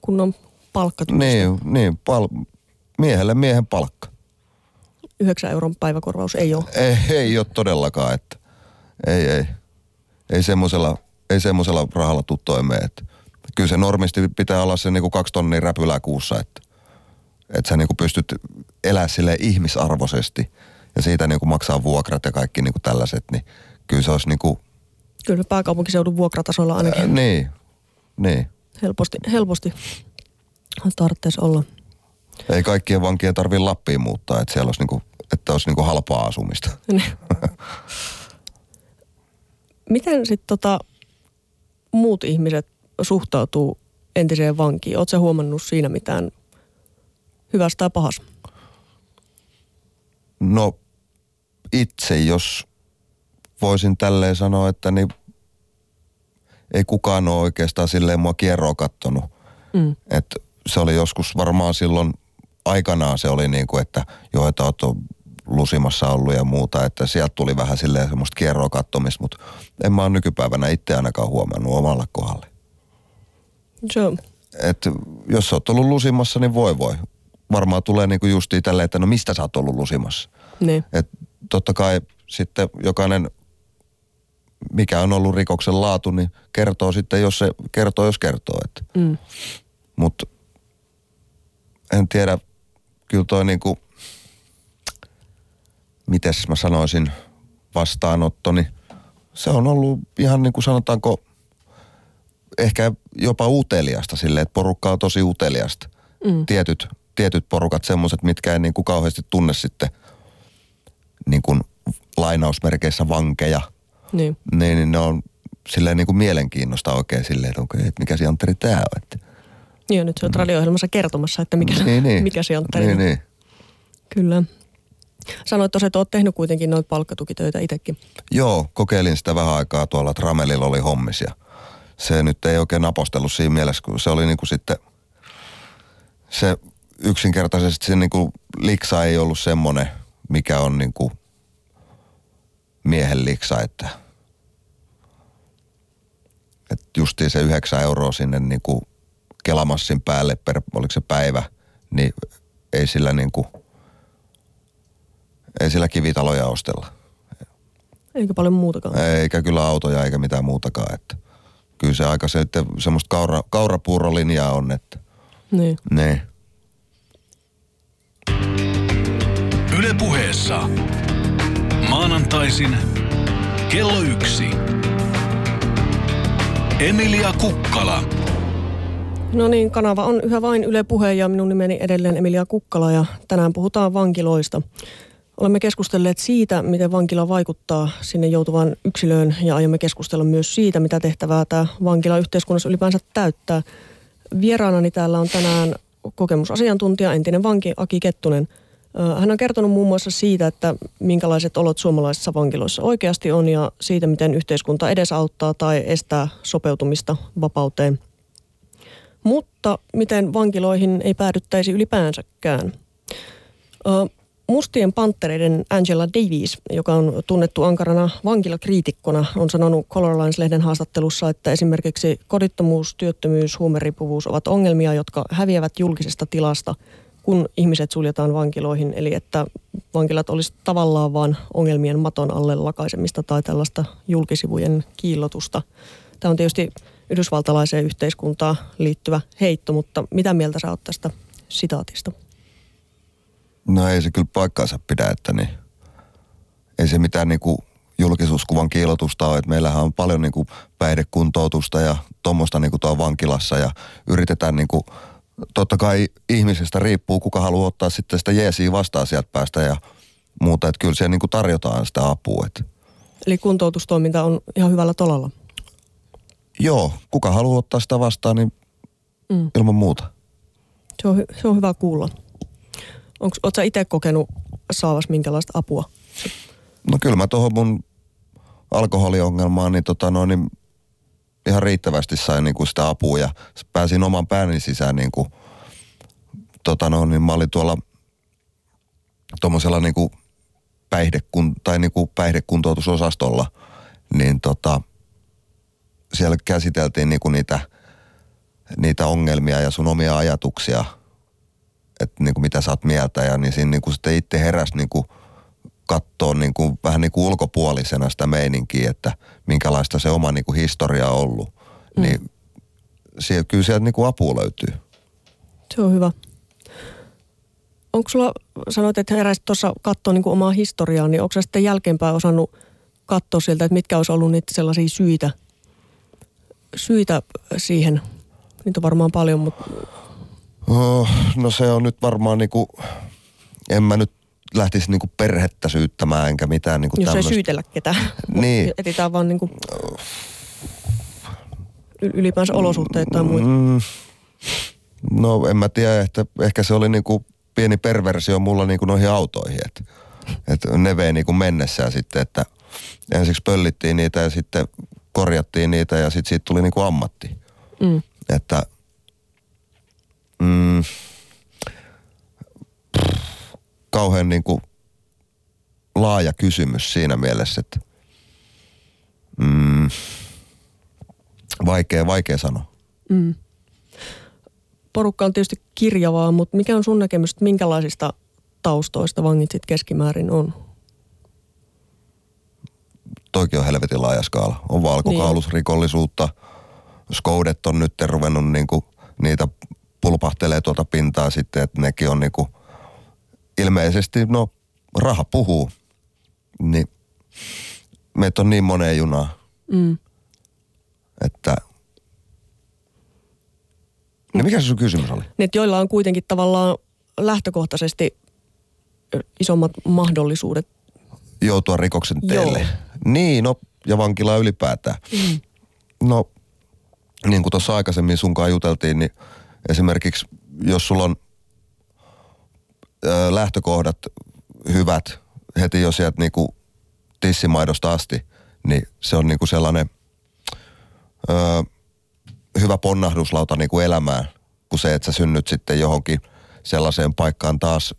Kun on palkka. Niin, niin pal- miehelle miehen palkka. 9 euron päiväkorvaus ei ole. Ei, ei ole todellakaan, että ei, ei. Ei semmoisella, ei semmoisella rahalla tuu toimeen, että kyllä se normisti pitää olla se niinku kaksi tonnia räpylää kuussa, että, että sä niinku pystyt elää sille ihmisarvoisesti ja siitä niinku maksaa vuokrat ja kaikki niinku tällaiset, niin kyllä se olisi niinku... Kyllä pääkaupunkiseudun vuokratasolla ainakin. Ää, niin, niin. Helposti, helposti tarvitsisi olla. Ei kaikkien vankien tarvi Lappiin muuttaa, että siellä olisi niinku, että olisi niinku halpaa asumista. Miten sitten tota, muut ihmiset suhtautuu entiseen vankiin? Oletko huomannut siinä mitään hyvästä tai pahasta? No itse, jos voisin tälleen sanoa, että niin ei kukaan ole oikeastaan silleen mua kierroa kattonut. Mm. Että se oli joskus varmaan silloin aikanaan se oli niin kuin, että joo, että oot lusimassa ollut ja muuta, että sieltä tuli vähän silleen semmoista kierroa kattomista, mutta en mä ole nykypäivänä itse ainakaan huomannut omalla kohdalle. So. Et jos sä oot ollut lusimassa, niin voi voi. Varmaan tulee niinku justiin tälleen, että no mistä sä oot ollut lusimassa. Niin. Et totta kai sitten jokainen, mikä on ollut rikoksen laatu, niin kertoo sitten, jos se kertoo, jos kertoo. Mm. Mutta en tiedä, kyllä toi niinku, mites mä sanoisin, vastaanottoni, se on ollut ihan niin kuin sanotaanko, ehkä jopa uteliasta silleen, että porukka on tosi uteliasta. Mm. Tietyt, tietyt porukat, semmoiset, mitkä ei niin kuin kauheasti tunne sitten niin kuin lainausmerkeissä vankeja. Niin. Niin, niin ne on silleen niin kuin mielenkiinnosta oikein silleen, että onko, että mikä se Antteri tää on. Että. Joo, nyt se on radio-ohjelmassa kertomassa, että mikä, niin, niin. mikä se Antteri niin, niin. Kyllä. Sanoit tosiaan, että olet tehnyt kuitenkin noita palkkatukitöitä itsekin. Joo, kokeilin sitä vähän aikaa tuolla, Tramelilla oli hommis ja se nyt ei oikein apostellut siinä mielessä, kun se oli niin kuin sitten, se yksinkertaisesti se niin kuin liksa ei ollut semmoinen, mikä on niin kuin miehen liksa, että, että justiin se yhdeksän euroa sinne niin kuin kelamassin päälle per, oliko se päivä, niin ei sillä niin kuin, ei sillä kivitaloja ostella. Eikä paljon muutakaan. Eikä kyllä autoja eikä mitään muutakaan, että kyllä se aika se, että semmoista kaura, kaurapuurolinjaa on, että Niin. ne. Yle puheessa. Maanantaisin kello yksi. Emilia Kukkala. No niin, kanava on yhä vain Yle Puhe ja minun nimeni edelleen Emilia Kukkala ja tänään puhutaan vankiloista. Olemme keskustelleet siitä, miten vankila vaikuttaa sinne joutuvaan yksilöön ja aiomme keskustella myös siitä, mitä tehtävää tämä vankila yhteiskunnassa ylipäänsä täyttää. Vieraanani täällä on tänään kokemusasiantuntija, entinen vanki Aki Kettunen. Hän on kertonut muun muassa siitä, että minkälaiset olot suomalaisissa vankiloissa oikeasti on ja siitä, miten yhteiskunta edesauttaa tai estää sopeutumista vapauteen – mutta miten vankiloihin ei päädyttäisi ylipäänsäkään? Mustien panttereiden Angela Davies, joka on tunnettu ankarana vankilakriitikkona, on sanonut Color Lines-lehden haastattelussa, että esimerkiksi kodittomuus, työttömyys, huumeripuvuus ovat ongelmia, jotka häviävät julkisesta tilasta, kun ihmiset suljetaan vankiloihin. Eli että vankilat olisi tavallaan vain ongelmien maton alle lakaisemista tai tällaista julkisivujen kiillotusta. Tämä on tietysti yhdysvaltalaiseen yhteiskuntaan liittyvä heitto, mutta mitä mieltä sä oot tästä sitaatista? No ei se kyllä paikkaansa pidä, että niin, ei se mitään niinku julkisuuskuvan kiilotusta ole, että meillähän on paljon niinku päihdekuntoutusta ja tuommoista niinku tuo vankilassa ja yritetään niinku, totta kai ihmisestä riippuu, kuka haluaa ottaa sitten sitä jeesiä vastaan sieltä päästä ja muuta, että kyllä siellä niinku tarjotaan sitä apua, että Eli kuntoutustoiminta on ihan hyvällä tolalla. joo, kuka haluaa ottaa sitä vastaan, niin Mm. ilman muuta. Se on, hy- se on hyvä kuulla. Onko, sä itse kokenut saavas minkälaista apua? No kyllä mä tuohon mun alkoholiongelmaan, niin, tota no, niin ihan riittävästi sain niin kuin sitä apua ja pääsin oman pääni sisään niin kuin, tota no, niin mä olin tuolla tuommoisella niin kuin päihdekun, tai niin kuin päihdekuntoutusosastolla, niin tota, siellä käsiteltiin niin kuin niitä, niitä ongelmia ja sun omia ajatuksia, että niin kuin mitä sä oot mieltä ja niin siinä niin kuin sitten itse heräsi niin kuin katsoa niin kuin, vähän niin kuin ulkopuolisena sitä meininkiä, että minkälaista se oma niin kuin historia on ollut. Mm. Niin siellä, kyllä sieltä niin kuin apua löytyy. Se on hyvä. Onko sulla, sanoit, että heräsit tuossa katsoa niin omaa historiaa, niin onko sä sitten jälkeenpäin osannut katsoa sieltä, että mitkä olisi ollut niitä sellaisia syitä, syitä siihen? Niitä on varmaan paljon, mutta Oh, no se on nyt varmaan niinku, en mä nyt lähtisi niinku perhettä syyttämään enkä mitään niinku jos ei tämmöistä. syytellä ketään. Niin. Etitään vaan niin kuin ylipäänsä olosuhteet tai muita. Mm, no en mä tiedä, että ehkä se oli niinku pieni perversio mulla niinku noihin autoihin, että et ne vei niinku mennessä ja sitten, että ensiksi pöllittiin niitä ja sitten korjattiin niitä ja sitten siitä tuli niinku ammatti. Mm. Että mm, kauhean niin kuin laaja kysymys siinä mielessä, että mm, vaikea, vaikea sanoa. Mm. Porukka on tietysti kirjavaa, mutta mikä on sun näkemys, että minkälaisista taustoista vangit sit keskimäärin on? Toikin on helvetin laaja skaala. On valkokaulusrikollisuutta. Skoudet on nyt ruvennut niin kuin, niitä pulpahtelee tuolta pintaa sitten, että nekin on niin kuin, ilmeisesti, no raha puhuu, niin meitä on niin moneen junaan, Mm. että niin mikä se sun kysymys oli? Niin, että joilla on kuitenkin tavallaan lähtökohtaisesti isommat mahdollisuudet. Joutua rikoksen teille. Joo. Niin, no, ja vankilaa ylipäätään. Mm. No, niin kuin tuossa aikaisemmin sunkaan juteltiin, niin esimerkiksi jos sulla on ö, lähtökohdat hyvät heti jo sieltä niinku tissimaidosta asti, niin se on niinku sellainen ö, hyvä ponnahduslauta niin kuin elämään, kuin se, että sä synnyt sitten johonkin sellaiseen paikkaan taas,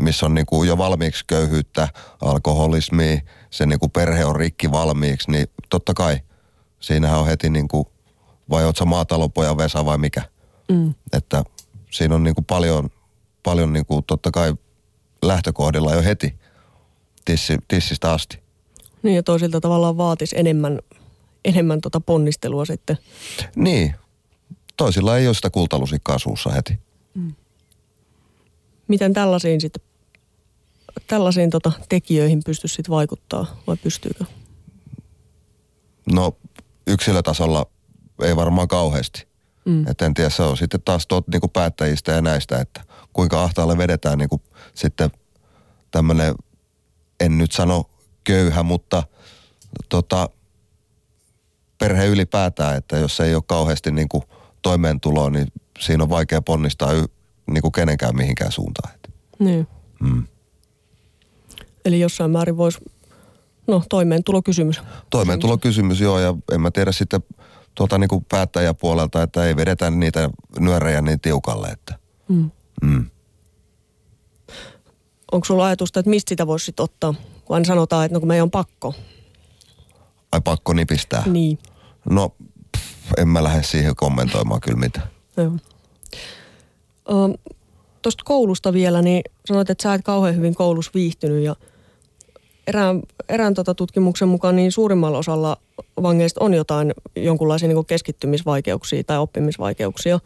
missä on niin kuin jo valmiiksi köyhyyttä, alkoholismia, se niin kuin perhe on rikki valmiiksi, niin totta kai siinähän on heti niin kuin, vai oot sä maatalopoja Vesa vai mikä. Mm. Että siinä on niin kuin paljon, paljon niin kuin totta kai lähtökohdilla jo heti tissi, tissistä asti. Niin ja toisilta tavallaan vaatisi enemmän, enemmän tota ponnistelua sitten. Niin, toisilla ei ole sitä kultalusikkaa suussa heti. Miten tällaisiin sitten, tällaisiin tota tekijöihin pystyisi sitten vaikuttaa vai pystyykö? No yksilötasolla ei varmaan kauheasti. Mm. Et en tiedä, se on sitten taas tuot niinku päättäjistä ja näistä, että kuinka ahtaalle vedetään niinku sitten tämmöinen, en nyt sano köyhä, mutta tota, perhe ylipäätään, että jos ei ole kauheasti niinku toimeentuloa, niin siinä on vaikea ponnistaa y, niinku kenenkään mihinkään suuntaan. Et, Niin. mm. Eli jossain määrin voisi, no toimeentulokysymys. Toimeentulokysymys, joo, ja en mä tiedä sitten tuolta niinku päättäjäpuolelta, että ei vedetä niitä nyörejä niin tiukalle, että Mm. mm. Onko sulla ajatusta, että mistä sitä voisi ottaa? Kun aina sanotaan, että no kun meidän on pakko. ai pakko nipistää. Niin. No, pff, en mä lähde siihen kommentoimaan kyllä mitään. Joo. Tuosta koulusta vielä, niin sanoit, että sä et kauhean hyvin koulussa viihtynyt ja erään, erään tota tutkimuksen mukaan niin suurimmalla osalla vangeista on jotain jonkunlaisia niin keskittymisvaikeuksia tai oppimisvaikeuksia,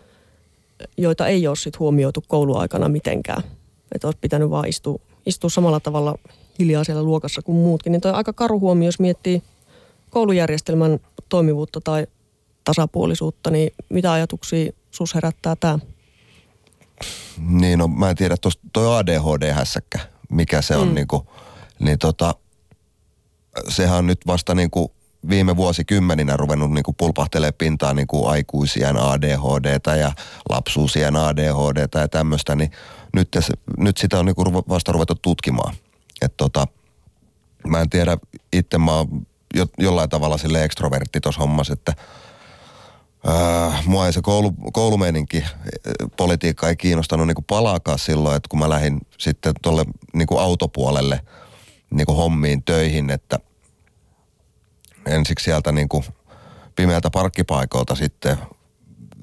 joita ei ole sit huomioitu kouluaikana mitenkään. Että olisi pitänyt vaan istua, istua samalla tavalla hiljaa siellä luokassa kuin muutkin. Niin toi aika karu huomio, jos miettii koulujärjestelmän toimivuutta tai tasapuolisuutta, niin mitä ajatuksia sus herättää tämä? Niin, no mä en tiedä, tuosta toi ADHD-hässäkkä, mikä se on Mm. niinku, niin tota, sehän on nyt vasta niinku viime vuosikymmeninä ruvennut niinku pulpahtelee pintaan niinku aikuisien ADHDtä ja lapsuusien ADHDtä ja tämmöistä, niin nyt, se, nyt sitä on niinku ruve- vasta ruvettu tutkimaan. Et tota, mä en tiedä, itse mä oon jo, jollain tavalla sille ekstrovertti tuossa hommassa, että Äh, mua ei se koulu, koulumeininki, äh, politiikka ei kiinnostanut niinku palaakaan silloin, että kun mä lähdin sitten tuolle niinku autopuolelle niinku hommiin töihin, että ensiksi sieltä niinku pimeältä parkkipaikoilta sitten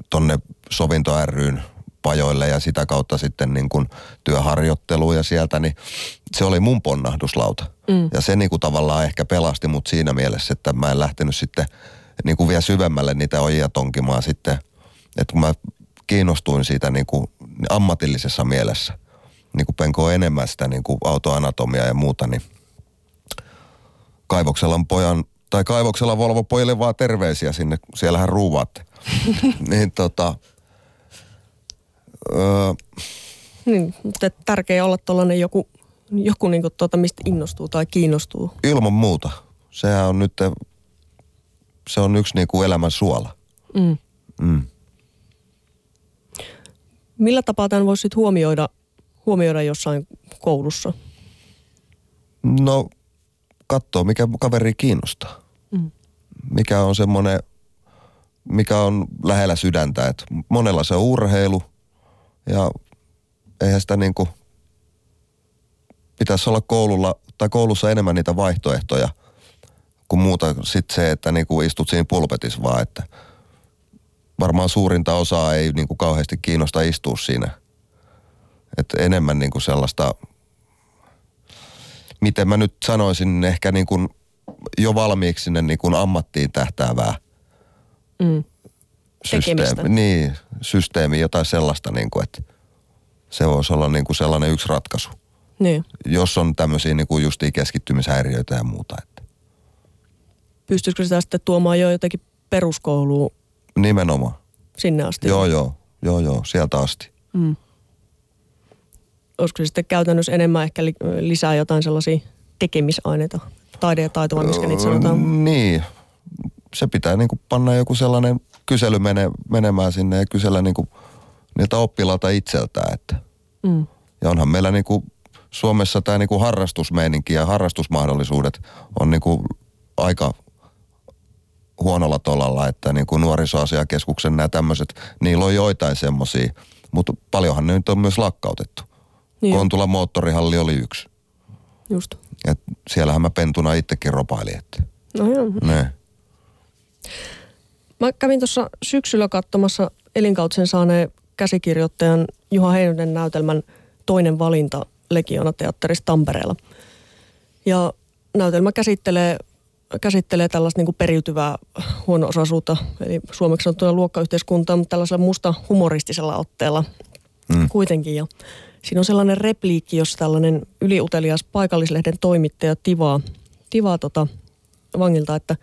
tonne sovinto ryyn pajoille ja sitä kautta sitten niin kuin työharjoitteluun ja sieltä, niin se oli mun ponnahduslauta. Mm. Ja se niin kuin tavallaan ehkä pelasti mut siinä mielessä, että mä en lähtenyt sitten niin kuin vielä syvemmälle niitä ojia tonkimaan sitten. Että kun mä kiinnostuin siitä niin kuin ammatillisessa mielessä, niin kuin penkoo enemmän sitä niin kuin autoanatomiaa ja muuta, niin kaivoksella on pojan, tai kaivoksella Volvo pojille vaan terveisiä sinne, siellähän ruuvaatte. niin tota, öö, Niin, mutta et tärkeää olla tuollainen joku, joku niinku tota, mistä innostuu tai kiinnostuu. ilman muuta. Sehän on nyt, se on yksi niin kuin elämän suola. Mm. Mm. Millä tapaa tämän voisi huomioida, huomioida jossain koulussa? No, katsoo, mikä kaveri kiinnostaa. Mm. Mikä on semmoinen, mikä on lähellä sydäntä. Et monella se on urheilu ja eihän sitä niin kuin, pitäisi olla koululla tai koulussa enemmän niitä vaihtoehtoja kuin muuta sitten se, että niin kuin istut siinä pulpetissa vaan, että varmaan suurinta osaa ei niin kuin kauheasti kiinnosta istua siinä. Että enemmän niin kuin sellaista miten mä nyt sanoisin, ehkä niin kuin jo valmiiksi sinne niin kuin ammattiin tähtäävää Mm. Systeemi. Niin, systeemi, jotain sellaista, niin kuin, että se voisi olla niin kuin sellainen yksi ratkaisu. Niin. Jos on tämmöisiä niin kuin justiin keskittymishäiriöitä ja muuta. Että Pystyisikö sitä sitten tuomaan jo jotenkin peruskouluun nimenomaan. sinne asti? Joo, joo, joo, joo, sieltä asti. Mm. Olisiko se sitten käytännössä enemmän ehkä li- lisää jotain sellaisia tekemisaineita, taide ja taito, vai miskä niitä sanotaan? Niin, se pitää niin kuin panna joku sellainen kysely mene, menemään sinne ja kysellä niin kuin niiltä oppilailta itseltään, että Mm. Ja onhan meillä niinku Suomessa tämä niinku harrastusmeininki ja harrastusmahdollisuudet on niinku aika huonolla tolalla, että niin kuin nuorisoasiakeskuksen nämä tämmöiset, niillä on joitain semmoisia, mutta paljonhan ne nyt on myös lakkautettu. Niin. Kontula moottorihalli oli yksi. Just. Et siellähän mä pentuna itsekin ropailin, että No joo. ne. Mä kävin tuossa syksyllä katsomassa elinkautisen saaneen käsikirjoittajan Juha Heinonen näytelmän toinen valinta Legiona teatterissa Tampereella. Ja näytelmä käsittelee, käsittelee tällaista niin kuin periytyvää huono-osaisuutta, eli suomeksi sanottuna luokkayhteiskuntaa, mutta tällaisella musta humoristisella otteella mm. kuitenkin. Ja siinä on sellainen repliikki, jossa tällainen yliutelias paikallislehden toimittaja tivaa, tivaa tota vangilta, että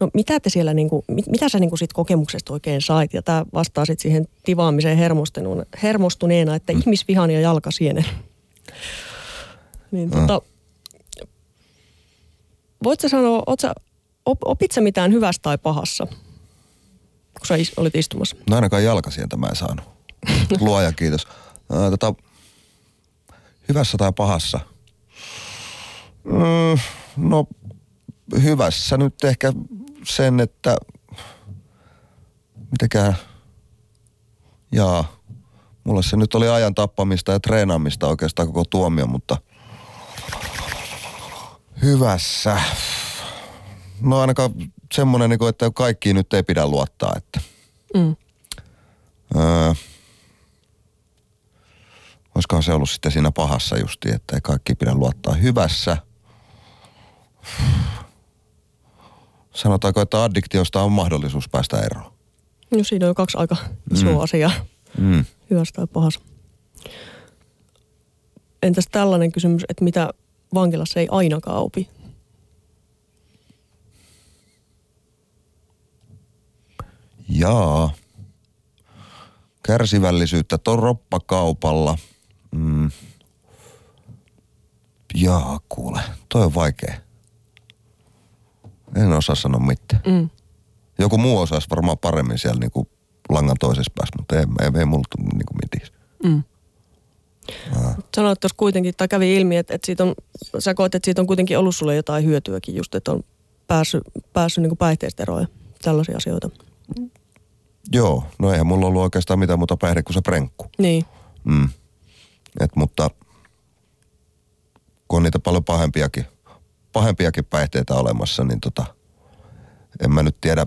no mitä te siellä, niinku, mit, mitä sä niinku siitä kokemuksesta oikein sait? Ja tämä vastaa sitten siihen tivaamiseen hermostuneena, hermostuneena että mm. ihmisvihan ja jalkasienen. Niin tota, voit sä sanoa, oot sä, op, opit sä mitään hyvästä tai pahassa, kun sä is, olit istumassa? No ainakaan jalkasientä mä en saanut. Luoja kiitos. Tota, hyvässä tai pahassa? Mm, no hyvässä nyt ehkä sen, että mitenkään, jaa, mulle se nyt oli ajan tappamista ja treenaamista oikeastaan koko tuomio, mutta hyvässä. No ainakaan semmoinen, niin että kaikkiin nyt ei pidä luottaa, että Mm. Öö, olisikohan se ollut sitten siinä pahassa justi, että ei kaikki pidä luottaa hyvässä. Sanotaanko, että addiktiosta on mahdollisuus päästä eroon. No siinä on kaksi aika isoa mm. asiaa, Mm. hyvästä tai pahassa. Entäs tällainen kysymys, että mitä vankilassa ei ainakaan opi? Jaa. Kärsivällisyyttä roppakaupalla. Mm. Jaa, kuule. Toi on vaikea. En osaa sanoa mitään. Mm. Joku muu osaisi varmaan paremmin siellä niinku langan toisessa päässä, mutta ei, ei, ei mulla niinku mitään. Mm. Sanoit tuossa kuitenkin, tai kävi ilmi, että, että siitä on, sä koet, että siitä on kuitenkin ollut sulle jotain hyötyäkin, just että on päässyt, päässyt niin päihteistä eroon ja tällaisia asioita. Joo, no eihän mulla ollut oikeastaan mitään muuta päihde kuin se prenkku. Niin, Mm. Et mutta kun on niitä paljon pahempiakin, pahempiakin päihteitä olemassa, niin tota, en mä nyt tiedä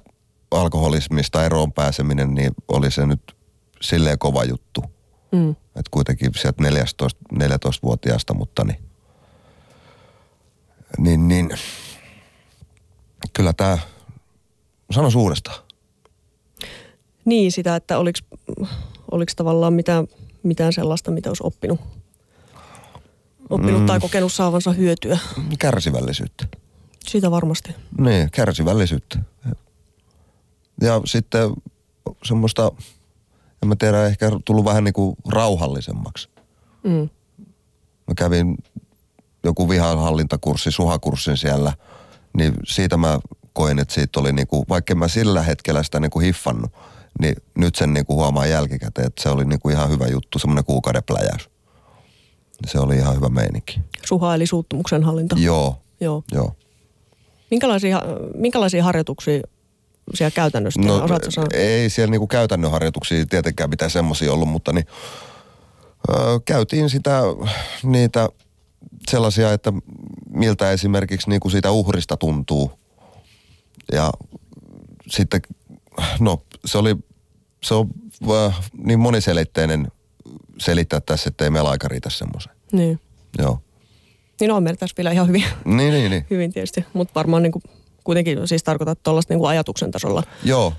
alkoholismista eroon pääseminen, niin oli se nyt silleen kova juttu. mm. Että kuitenkin sieltä 14, 14-vuotiaasta, mutta niin, niin, niin kyllä tämä, sano uudestaan. niin sitä, että oliko, oliko tavallaan mitään, mitään sellaista, mitä olisi oppinut, oppinut mm. tai kokenut saavansa hyötyä. Kärsivällisyyttä. Siitä varmasti. Niin, kärsivällisyyttä. Ja sitten semmoista, en mä tiedä, ehkä tullut vähän niin kuin rauhallisemmaksi. Mm. Mä kävin joku vihanhallintakurssi, suhakurssin siellä, niin siitä mä koin, että siitä oli niinku, vaikka en mä sillä hetkellä sitä niinku hiffannut, niin nyt sen niinku huomaa jälkikäteen, että se oli niinku ihan hyvä juttu, semmoinen kuukauden pläjäys. Se oli ihan hyvä meininki. Suha eli suuttumuksen hallinta. Joo, Joo. joo. Minkälaisia, minkälaisia harjoituksia siellä käytännössä? No, Osaatko sanoa? ei siellä niinku käytännön harjoituksia tietenkään mitään semmoisia ollut, mutta niin, ö, käytiin sitä, niitä sellaisia, että miltä esimerkiksi niinku siitä uhrista tuntuu. Ja sitten, no se oli, se on ö, niin moniselitteinen selittää tässä, että ei meillä aika riitä semmoiseen. Niin. Joo. Niin on meillä tässä vielä ihan hyvin, Niin, niin, niin. hyvin tietysti, mutta varmaan niin kuin, kuitenkin siis tarkoitat tuollaista niin ajatuksen tasolla. Joo,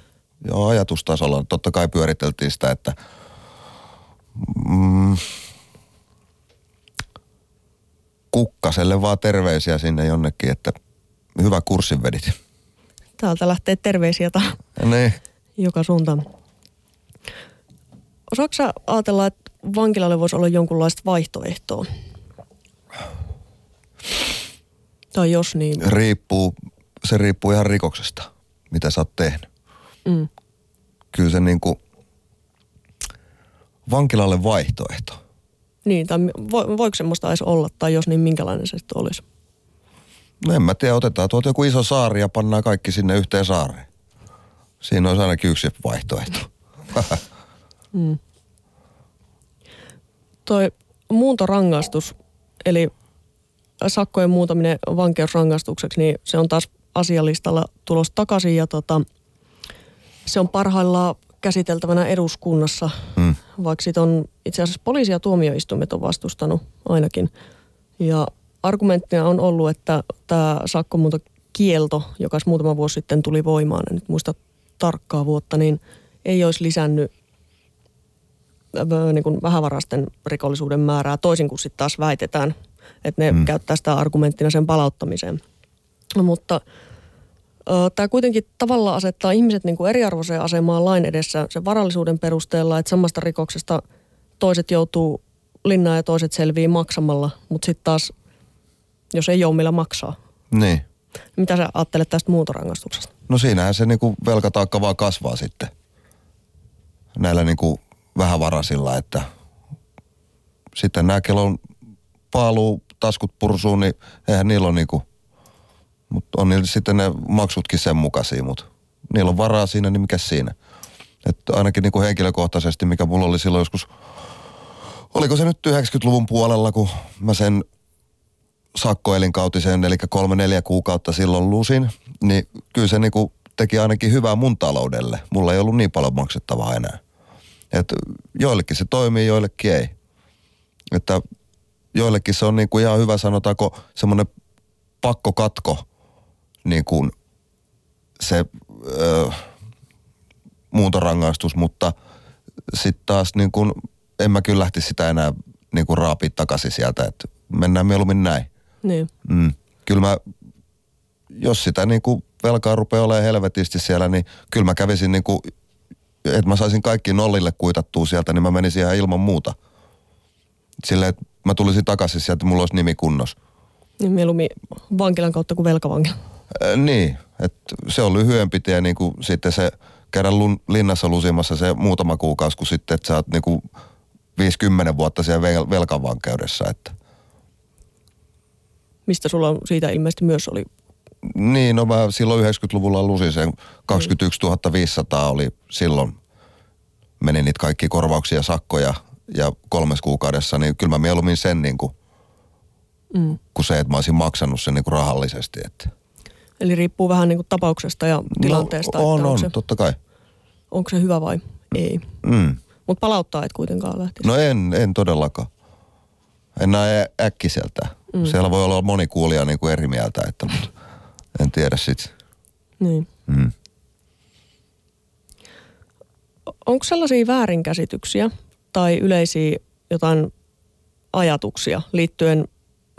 joo ajatustasolla. Totta kai pyöriteltiin sitä, että mm, kukkaselle vaan terveisiä sinne jonnekin, että hyvä kurssin vedit. Täältä lähtee terveisiä ta- Niin. joka suuntaan. Osaatko sä ajatella, että vankilalle voisi olla jonkunlaista vaihtoehtoa? Tai jos niin, Riippuu, se riippuu ihan rikoksesta, mitä sä oot tehnyt. mm, Kyllä se niinku, vankilalle vaihtoehto. niin tai vo, voiko semmoista edes olla, tai jos niin minkälainen se sitten olisi? No en mä tiedä, otetaan tuolta joku iso saari ja pannaan kaikki sinne yhteen saareen. Siinä olisi ainakin yksi vaihtoehto. Toi muuntorangaistus, eli sakkojen muuntaminen vankeusrangaistukseksi, niin se on taas asialistalla tulos takaisin ja tota, se on parhaillaan käsiteltävänä eduskunnassa, Mm. vaikka siitä on itse asiassa poliisi ja tuomioistuimet on vastustanut ainakin. Ja argumenttina on ollut, että tämä sakkomuuntokielto, joka muutama vuosi sitten tuli voimaan, en nyt muista tarkkaa vuotta, niin ei olisi lisännyt ö, niin kuin vähävarasten rikollisuuden määrää, toisin kuin sitten taas väitetään, että ne mm. käyttää sitä argumenttina sen palauttamiseen. Mutta Tämä kuitenkin tavallaan asettaa ihmiset niin kuin eriarvoiseen asemaan lain edessä sen varallisuuden perusteella, että samasta rikoksesta toiset joutuu linnaan ja toiset selvii maksamalla, mutta sitten taas, jos ei ole millä maksaa. Niin. Mitä sä ajattelet tästä muuntorangaistuksesta? No siinähän se niinku velkataakka vaan kasvaa sitten. Näillä niinku vähävarasilla, että sitten nämä kello paaluu, taskut pursuu, niin eihän niillä ole niinku, mutta on niillä sitten ne maksutkin sen mukaisia, mutta niillä on varaa siinä, niin mikä siinä. Että ainakin niinku henkilökohtaisesti, mikä mulla oli silloin joskus, oliko se nyt 90-luvun puolella, kun mä sen sakkoelinkautisen, eli kolme-neljä kuukautta silloin lusin, niin kyllä se niinku teki ainakin hyvää mun taloudelle. Mulla ei ollut niin paljon maksettavaa enää. Et joillekin se toimii, joillekin ei. Että joillekin se on niinku ihan hyvä, sanotaanko, semmoinen pakkokatko, niin kuin se ö, muuntorangaistus, mutta sitten taas niin kuin, en mä kyllä lähtisi sitä enää niin kuin raapia takaisin sieltä, että mennään mieluummin näin. Niin. Mm. Kyllä mä, jos sitä niin kuin velkaa rupeaa olemaan helvetisti siellä, niin kyllä mä kävisin niin kuin, että mä saisin kaikki nollille kuitattua sieltä, niin mä menisin ihan ilman muuta. Silleen, että mä tulisin takaisin sieltä, mulla olisi nimi kunnossa. niin mieluummin vankilan kautta kuin velkavankila. Äh, niin, että se on lyhyempi tie niin kuin sitten se käydä lun, linnassa lusimassa se muutama kuukausi, kun sitten, että sä oot niin kuin 50 vuotta siellä vel, velkavankeudessa, että Mistä sulla on siitä ilmeisesti myös oli. Niin, no mä silloin 90-luvulla lusin sen 21 500 oli silloin, meni niitä kaikki korvauksia ja sakkoja ja kolmes kuukaudessa, niin kyllä mä mieluummin sen niin kuin, Mm. kuin se, että mä olisin maksanut sen niin kuin rahallisesti. Että. Eli riippuu vähän niin kuin tapauksesta ja tilanteesta. No, on, että on, se, totta kai. onko se hyvä vai ei. Mm. Mutta palauttaa et kuitenkaan lähtisi. No en, en todellakaan. En näe äkkiseltä. Mm. Siellä voi olla moni kuulija niin kuin eri mieltä, että, mutta en tiedä sit. Niin. Mm. Onko sellaisia väärinkäsityksiä tai yleisiä jotain ajatuksia liittyen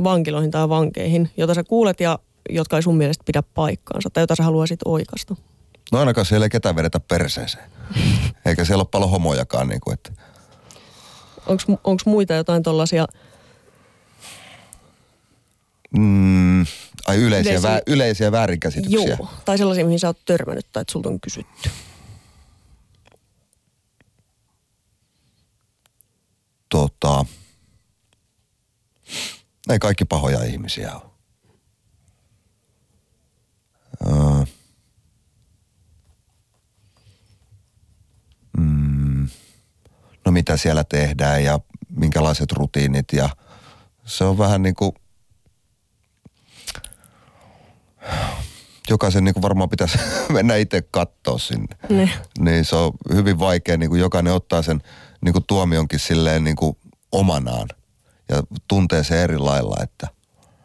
vankiloihin tai vankeihin, joita sä kuulet ja jotka ei sun mielestä pidä paikkaansa tai jota sä haluaisit oikasta? No ainakaan siellä ei ketään vedetä perseeseen. Eikä siellä ole paljon homojakaan. Niin kuin, että. Onko muita jotain tollaisia, Mm, ai yleisiä, Yleisiä- vä, yleisiä väärinkäsityksiä. joo, tai sellaisia, mihin sä oot törmännyt tai että sulta on kysytty? Tota, ei kaikki pahoja ihmisiä ole. Öö, mm, no mitä siellä tehdään ja minkälaiset rutiinit ja se on vähän niin kuin jokaisen niin kuin varmaan pitäisi mennä itse katsoa sinne. Ne. Niin se on hyvin vaikea, niin kuin jokainen ottaa sen niin kuin tuomionkin silleen niin kuin omanaan ja tuntee se eri lailla, että,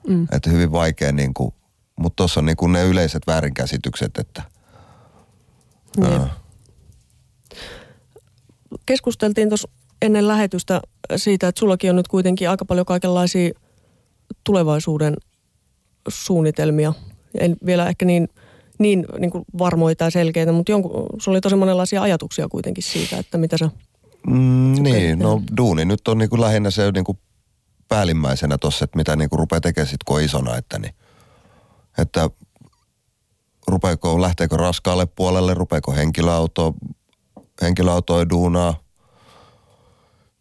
mm. että hyvin vaikea niin kuin, mutta tuossa on niin kuin ne yleiset väärinkäsitykset, että ää, Keskusteltiin tuossa ennen lähetystä siitä, että sullakin on nyt kuitenkin aika paljon kaikenlaisia tulevaisuuden suunnitelmia. En vielä ehkä niin, niin, niin kuin varmoita ja selkeitä, mutta jonkun, sulla oli tosi monenlaisia ajatuksia kuitenkin siitä, että mitä sä... Mm, niin, no duuni nyt on niinku lähinnä se niinku päällimmäisenä tossa, että mitä niinku rupeaa tekemään sit, kun on isona, että, niin, että rupeako, lähteekö raskaalle puolelle, rupeako henkilöauto, henkilöautoa duunaa,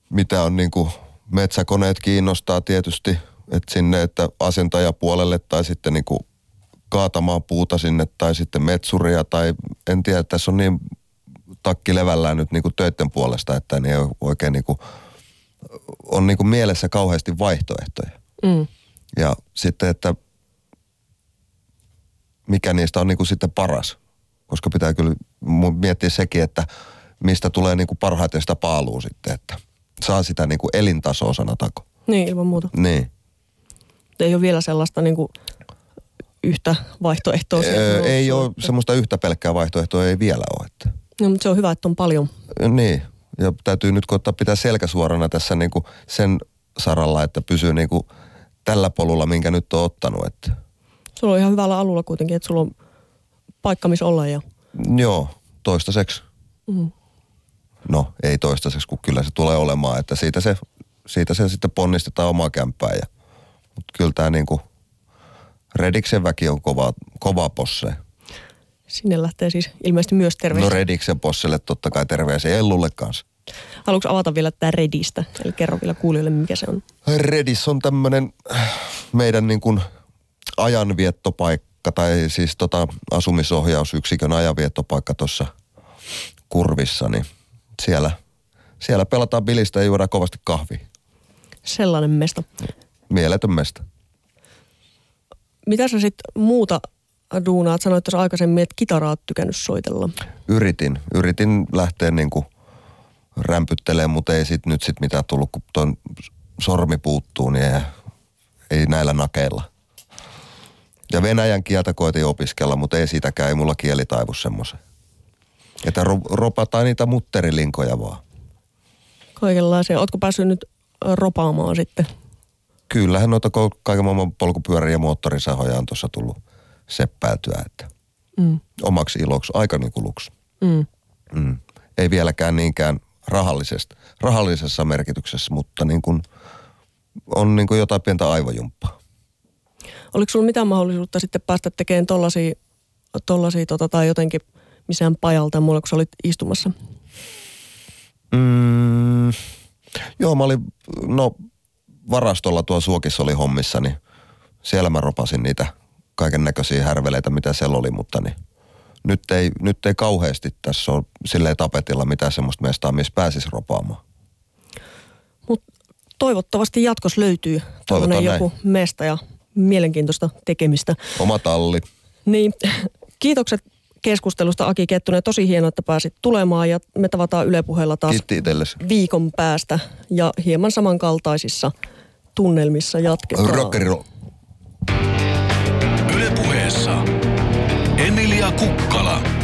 mitä on niinku metsäkoneet kiinnostaa tietysti, että sinne, että asentajapuolelle tai sitten niinku kaatamaan puuta sinne tai sitten metsuria tai en tiedä, tässä on niin takki levällään nyt niinku töiden puolesta, että ne ei ole oikein niinku, on niinku mielessä kauheasti vaihtoehtoja. Mm. Ja sitten, että mikä niistä on niinku sitten paras. Koska pitää kyllä miettiä sekin, että mistä tulee niinku parhaiten sitä paalua sitten, että saa sitä niinku elintasoa sanotaanko. Niin, ilman muuta. Niin. Ei ole vielä sellaista niin kuin, yhtä vaihtoehtoa. Öö, ei ole semmoista yhtä pelkkää vaihtoehtoa, ei vielä ole. Että. No, mutta se on hyvä, että on paljon. Niin, ja täytyy nyt koittaa pitää selkä suorana tässä niinku sen saralla, että pysyy niinku tällä polulla, minkä nyt on ottanut. Että. Sulla on ihan hyvällä alulla kuitenkin, että sulla on paikka, missä olla. Ja... Joo, toistaiseksi. Mm. No, ei toistaiseksi, kun kyllä se tulee olemaan, että siitä se, siitä se sitten ponnistetaan omaa kämppää. Ja, mutta kyllä tämä niinku, Rediksen väki on kova, kova posse. Sinne lähtee siis ilmeisesti myös terveisiä. No Rediksen posselle totta kai terveisiä Ellulle kanssa. Haluatko avata vielä tätä Redistä? Eli kerro vielä kuulijoille, mikä se on. Redis on tämmöinen meidän niin kuin ajanviettopaikka tai siis tota asumisohjausyksikön ajanviettopaikka tuossa kurvissa, niin siellä, siellä pelataan bilistä ja juodaan kovasti kahvia. Sellainen mesta. Mieletön mesta. Mitä sä sitten muuta duunaat? Sanoit tuossa aikaisemmin, että kitaraa oot tykännyt soitella. Yritin, yritin lähteä niin kuin rämpyttelemään, mutta ei sit nyt sit mitään tullut, kun ton sormi puuttuu, niin ei, ei näillä nakeilla. Ja venäjän kieltä koitin opiskella, mutta ei siitäkään, ei mulla kieli taivu semmoisen. Että ro- ropataan niitä mutterilinkoja vaan. Kaikenlaisia. Ootko päässyt nyt ropaamaan sitten? Kyllähän noita kaiken maailman polkupyöriä ja moottorisahoja on tuossa tullut seppäätyä, että Mm. omaksi iloksi, aikani kuluksi. Mm. Mm. Ei vieläkään niinkään rahallisesta, rahallisessa merkityksessä, mutta niin kuin on niin kuin jotain pientä aivojumppaa. Oliko sulla mitään mahdollisuutta sitten päästä tekemään tollasia, tollasia tota, tai jotenkin missään pajalta muualla, kun sä olit istumassa? Mm, joo, mä olin, no varastolla tuo Suokissa oli hommissa, niin siellä mä ropasin niitä kaiken näköisiä härveleitä, mitä siellä oli, mutta niin nyt ei, nyt ei kauheasti tässä ole silleen tapetilla mitään semmoista mestaa, missä pääsisi ropaamaan. Mutta toivottavasti jatkossa löytyy Toivotaan joku mesta ja mielenkiintoista tekemistä. Oma talli. Niin, kiitokset keskustelusta Aki Kettunen. Tosi hienoa, että pääsit tulemaan ja me tavataan Yle Puheella taas viikon päästä ja hieman samankaltaisissa tunnelmissa jatketaan. Rockeri Yle puheessa Emilia Kukkala.